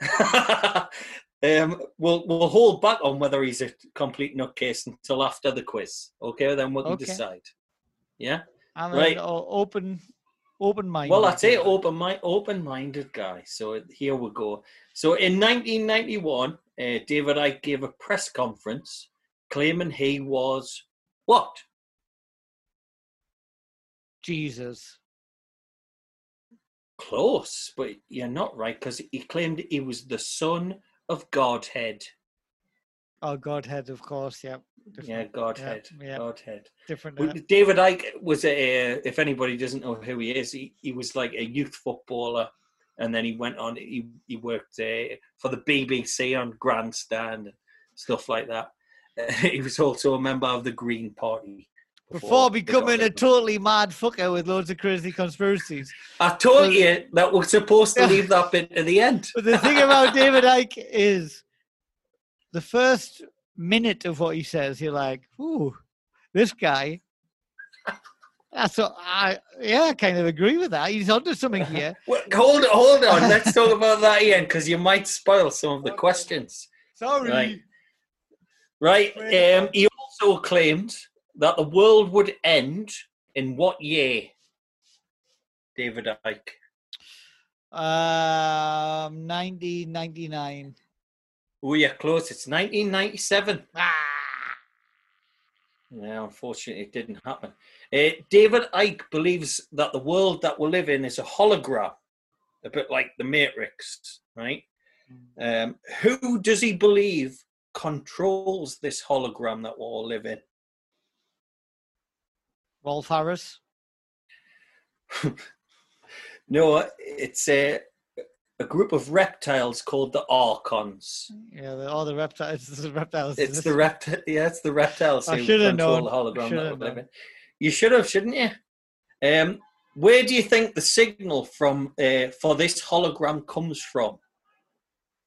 um, we'll, we'll hold back on whether he's a complete nutcase until after the quiz. Okay, then we can Okay. decide. Yeah? I'm Right. an open, open mind. Well, that's it. Open mind, open-minded guy. So here we go. So in 1991, uh, David Icke gave a press conference claiming he was what? Jesus. Close, but you're not right because he claimed he was the son of Godhead. Oh, Godhead, of course. Yeah. Yeah, Godhead. yeah. Godhead. different. Uh, David Icke was a. If anybody doesn't know who he is, he, he was like a youth footballer, and then he went on. He he worked uh, for the BBC on Grandstand and stuff like that. he was also a member of the Green Party. Before got becoming a totally mad fucker with loads of crazy conspiracies. I told you that we're supposed to leave that bit to the end. But the thing about David Icke is the first minute of what he says, you're like, ooh, this guy. That's what I, yeah, I kind of agree with that. He's onto something here. Well, hold hold on. Let's talk about that again because you might spoil some of the questions. Sorry. Right. Right. Um, he also claimed that the world would end in what year? David Icke. Um, 1999. Oh, yeah, close. It's 1997. Ah, Yeah, unfortunately, it didn't happen. Uh, David Icke believes that the world that we live in is a hologram, a bit like the Matrix, right? Um, who does he believe controls this hologram that we all live in? Rolf Harris. No, it's a, a group of reptiles called the Archons. Yeah, the, all the reptiles. The reptiles. It's the rept- yeah, it's the reptiles I control known. the hologram that we live in. You should have, shouldn't you? Um, where do you think the signal from uh, for this hologram comes from?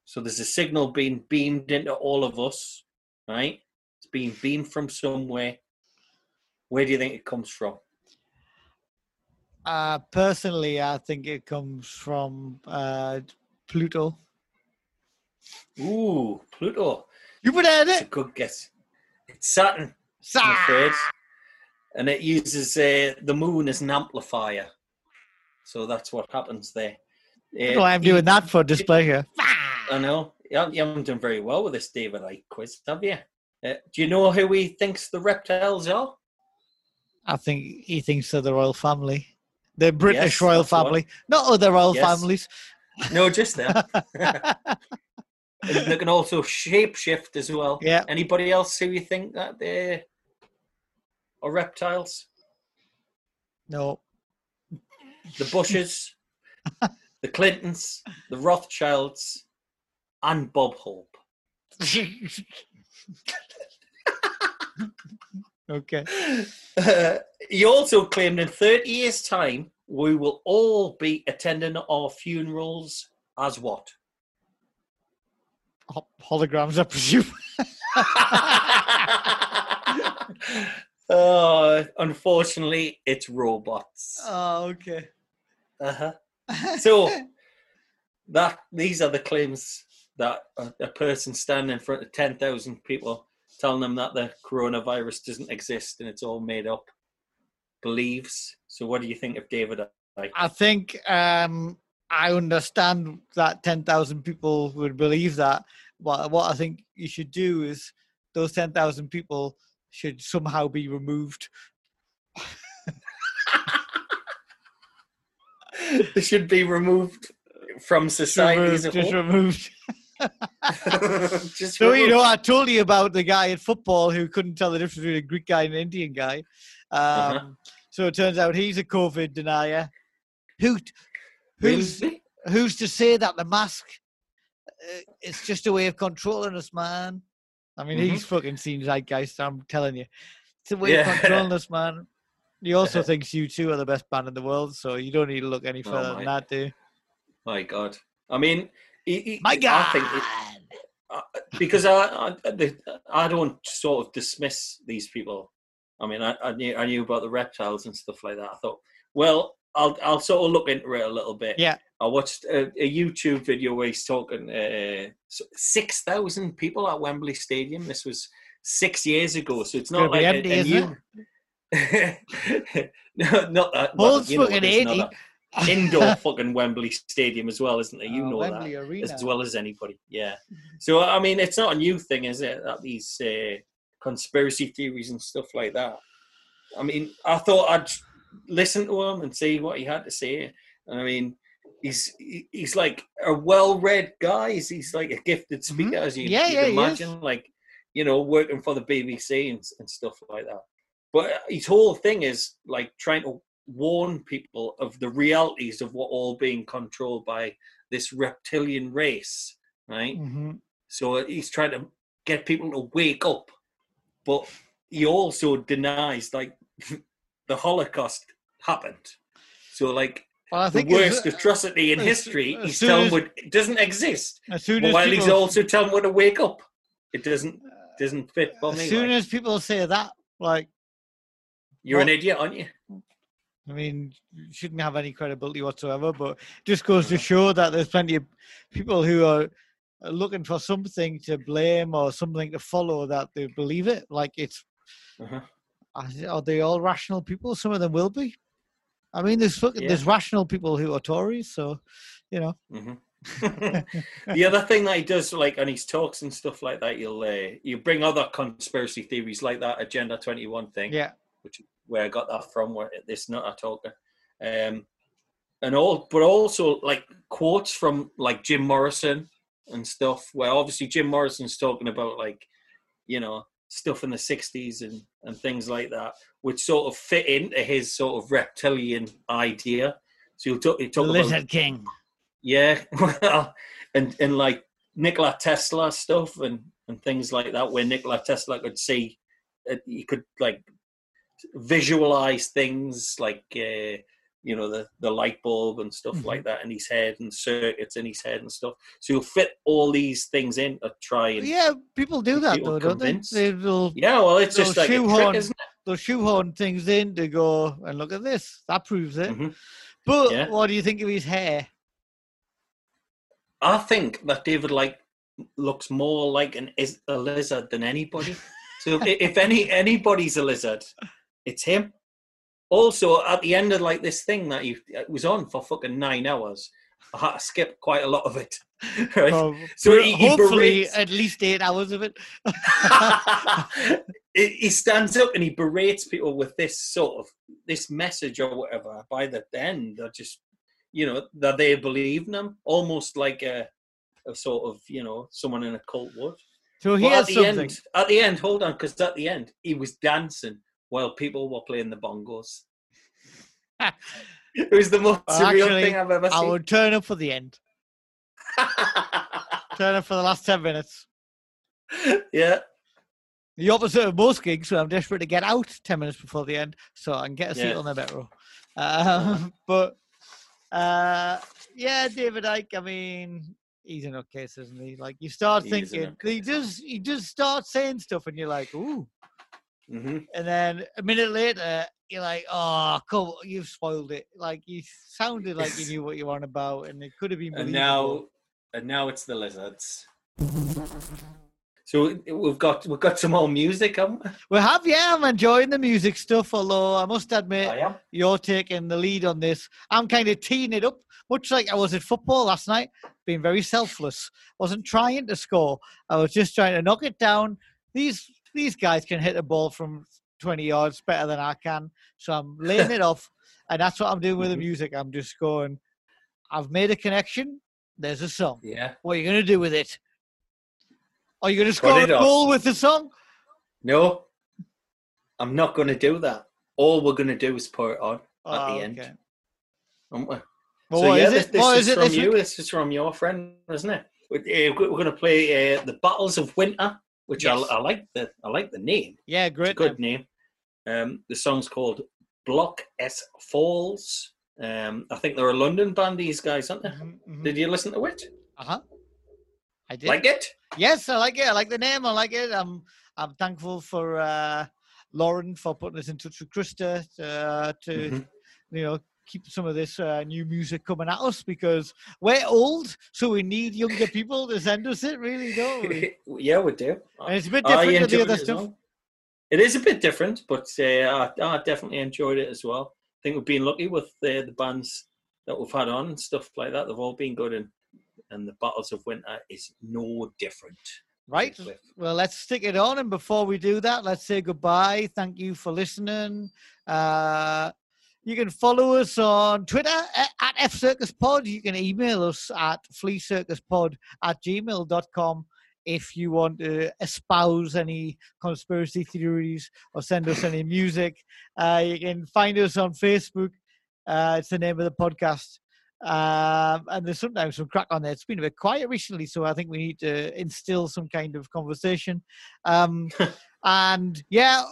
So there's a signal being beamed into all of us, right? It's being beamed from somewhere. Where do you think it comes from? Uh, personally, I think it comes from uh, Pluto. Ooh, Pluto. You put it in It's a good guess. It's Saturn. Afraid. And it uses uh, the moon as an amplifier. So that's what happens there. Uh, I'm doing that for displeasure. I know. You haven't, done very well with this David Icke quiz, have you? Uh, do you know who he thinks the reptiles are? I think he thinks they're the royal family. The British Yes, royal family, not other royal Yes. families. No, just them. They can also shapeshift as well. Yeah. Anybody else who you think that they are reptiles? no. The Bushes, the Clintons, the Rothschilds, and Bob Hope. Okay. Uh, he also claimed in 30 years' time, we will all be attending our funerals as what? Ho- Holograms, I presume. uh, unfortunately, it's robots. Oh, okay. Uh-huh. So that these are the claims that a, a person standing in front of 10,000 people telling them that the coronavirus doesn't exist and it's all made up believes. So what do you think of David I think um, I understand that 10,000 people would believe that. What, what I think you should do is those 10,000 people should somehow be removed. they should be removed from society Removed, as a just removed. Just So, you know, I told you about the guy at football who couldn't tell the difference between a Greek guy and an Indian guy. Um, Uh-huh. So it turns out he's a COVID denier. Who, who's, Really? who's to say that the mask uh, it's just a way of controlling us, man? I mean, Mhm. he's fucking seen Zeitgeist. I'm telling you, it's a way Yeah. of controlling us, man. He also thinks U2 are the best band in the world, so you don't need to look any Oh, further than that, do you? My God. I mean, he, he- My I God! think it- uh, because I, I the, I don't sort of dismiss these people. I mean, I, I knew I knew about the reptiles and stuff like that. I thought, well, I'll I'll sort of look into it a little bit. Yeah. I watched a, a YouTube video where he's talking uh, six thousand people at Wembley Stadium. This was six years ago, so it's not like empty, a, a new. no, not that. well, Holds fucking it is, not 80. that. Indoor fucking Wembley Stadium as well, isn't it? You Uh, know that Arena. as well as anybody. Yeah. So I mean, it's not a new thing, is it? That these uh, conspiracy theories and stuff like that. I mean, I thought I'd listen to him and see what he had to say. And I mean, he's he's like a well-read guy. He's, he's like a gifted speaker, as you, Mm-hmm. Yeah, you yeah, can he imagine. Like you know, working for the BBC and, and stuff like that. But his whole thing is like trying to warn people of the realities of what all being controlled by this reptilian race, right? Mhm. So he's trying to get people to wake up, but he also denies like the Holocaust happened. So like Well, I the think as- worst atrocity in as- history, as he's telling as- what doesn't exist. as soon as while he's also telling what to wake up, it doesn't doesn't fit for me. as soon like. as people say that, like, You're an idiot, aren't you? I mean, shouldn't have any credibility whatsoever. But just goes to show that there's plenty of people who are looking for something to blame or something to follow that they believe it. Like it's, Uh-huh. are- they all rational people? Some of them will be. I mean, there's fucking, Yeah. there's rational people who are Tories, so you know. hmm the other thing that he does, like on his talks and stuff like that, you'll uh, you bring other conspiracy theories like that Agenda Twenty One thing, Yeah, which where I got that from, where this nutter talker, um, and all, but also like quotes from like Jim Morrison and stuff, where obviously Jim Morrison's talking about like, you know, stuff in the '60s and and things like that, which sort of fit into his sort of reptilian idea. So you'll talk, the talk about Lizard King. yeah, well, and and like Nikola Tesla stuff and and things like that, where Nikola Tesla could see, uh, he could like visualize things like uh, you know the the light bulb and stuff Mhm. like that in his head and circuits in his head and stuff. So you'll fit all these things in to try and yeah, Yeah, people do that though, don't they? they will well, it's just like a trick, shoehorn- isn't they'll shoehorn things in to go and look at this. That proves it. it? Mhm. But Yeah. what do you think of his hair? I think that David like looks more like an is a lizard than anybody. So if any anybody's a lizard, it's him. Also, at the end of like this thing that you it was on for fucking nine hours, I had to skip quite a lot of it. Right? Well, So he- he hopefully berates- at least eight hours of it. he he stands up and he berates people with this sort of this message or whatever. By the end, they're just you know that they believe in him, almost like a, a sort of you know someone in a cult would. So But at the something. end, at the end, hold on, because at the end he was dancing while people were playing the bongos. it was the most Well, surreal actually, thing I've ever seen. I would turn up for the end. Turn up for the last ten minutes. yeah, the opposite of most gigs, where I'm desperate to get out ten minutes before the end so I can get a seat Yeah. on the metro. Um, but uh, yeah, David Icke. I mean, he's an nutcase, isn't he? Like you start He thinking, he just he just starts saying stuff, and you're like, ooh. Hmm And then a minute later, you're like, "Oh, come, on, you've spoiled it." Like you sounded like you knew what you were on about, and it could have been. And now, and now it's the lizards. So we've got we've got some more music, haven't we? we have, yeah. I'm enjoying the music stuff, although I must admit, you're taking the lead on this. I'm kind of teeing it up, much like I was at football last night, being very selfless. Wasn't trying to score. I was just trying to knock it down. These these guys can hit a ball from 20 yards better than I can, so I'm laying it off, and that's what I'm doing with the Mhm. music. I'm just going. I've made a connection. There's a song. Yeah. What are you going to do with it? Are you going to score a off. goal with the song? No, I'm not going to do that. All we're going to do is put it on at Oh, the end, okay. aren't we? Well, so what yeah, is this, it? this is, is it from this you. week? This is from your friend, isn't it? We're, uh, we're going to play uh, the Battles of Winter, which Yes. I, I like the I like the name. Yeah, It's a great. good name. Um, the song's called Block S Falls. Um, I think they're a London band. These guys, aren't they? Mm-hmm. Did you listen to it? Uh huh. I did. Like it? Yes, I like it. I like the name. I like it. I'm I'm thankful for uh, Lauren for putting us in touch with Krista uh, to Mhm. you know keep some of this uh, new music coming at us because we're old, so we need younger people to send us it. Really, don't we? yeah, we do. And it's a bit different to the other it stuff. well. It is a bit different, but uh, I, I definitely enjoyed it as well. I think we've been lucky with uh, the bands that we've had on and stuff like that. They've all been good, and and the Battles of Winter is no different. Right. Well, let's stick it on. And before we do that, let's say goodbye. Thank you for listening. Uh, you can follow us on Twitter at FCircusPod. You can email us at fleacircuspod at gmail.com if you want to espouse any conspiracy theories or send us any music. Uh, you can find us on Facebook. Uh, it's the name of the podcast. Um, and there's sometimes some crack on there. It's been a bit quiet recently, so I think we need to instill some kind of conversation. Um, and yeah,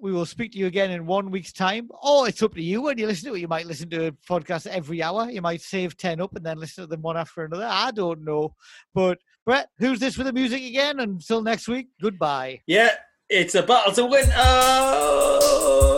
we will speak to you again in one week's time. Or it's up to you when you listen to it. You might listen to a podcast every hour. You might save 10 up and then listen to them one after another. I don't know. But Brett, who's this with the music again? Until next week, goodbye. Yeah, it's a battle of Winter. Grammar oh!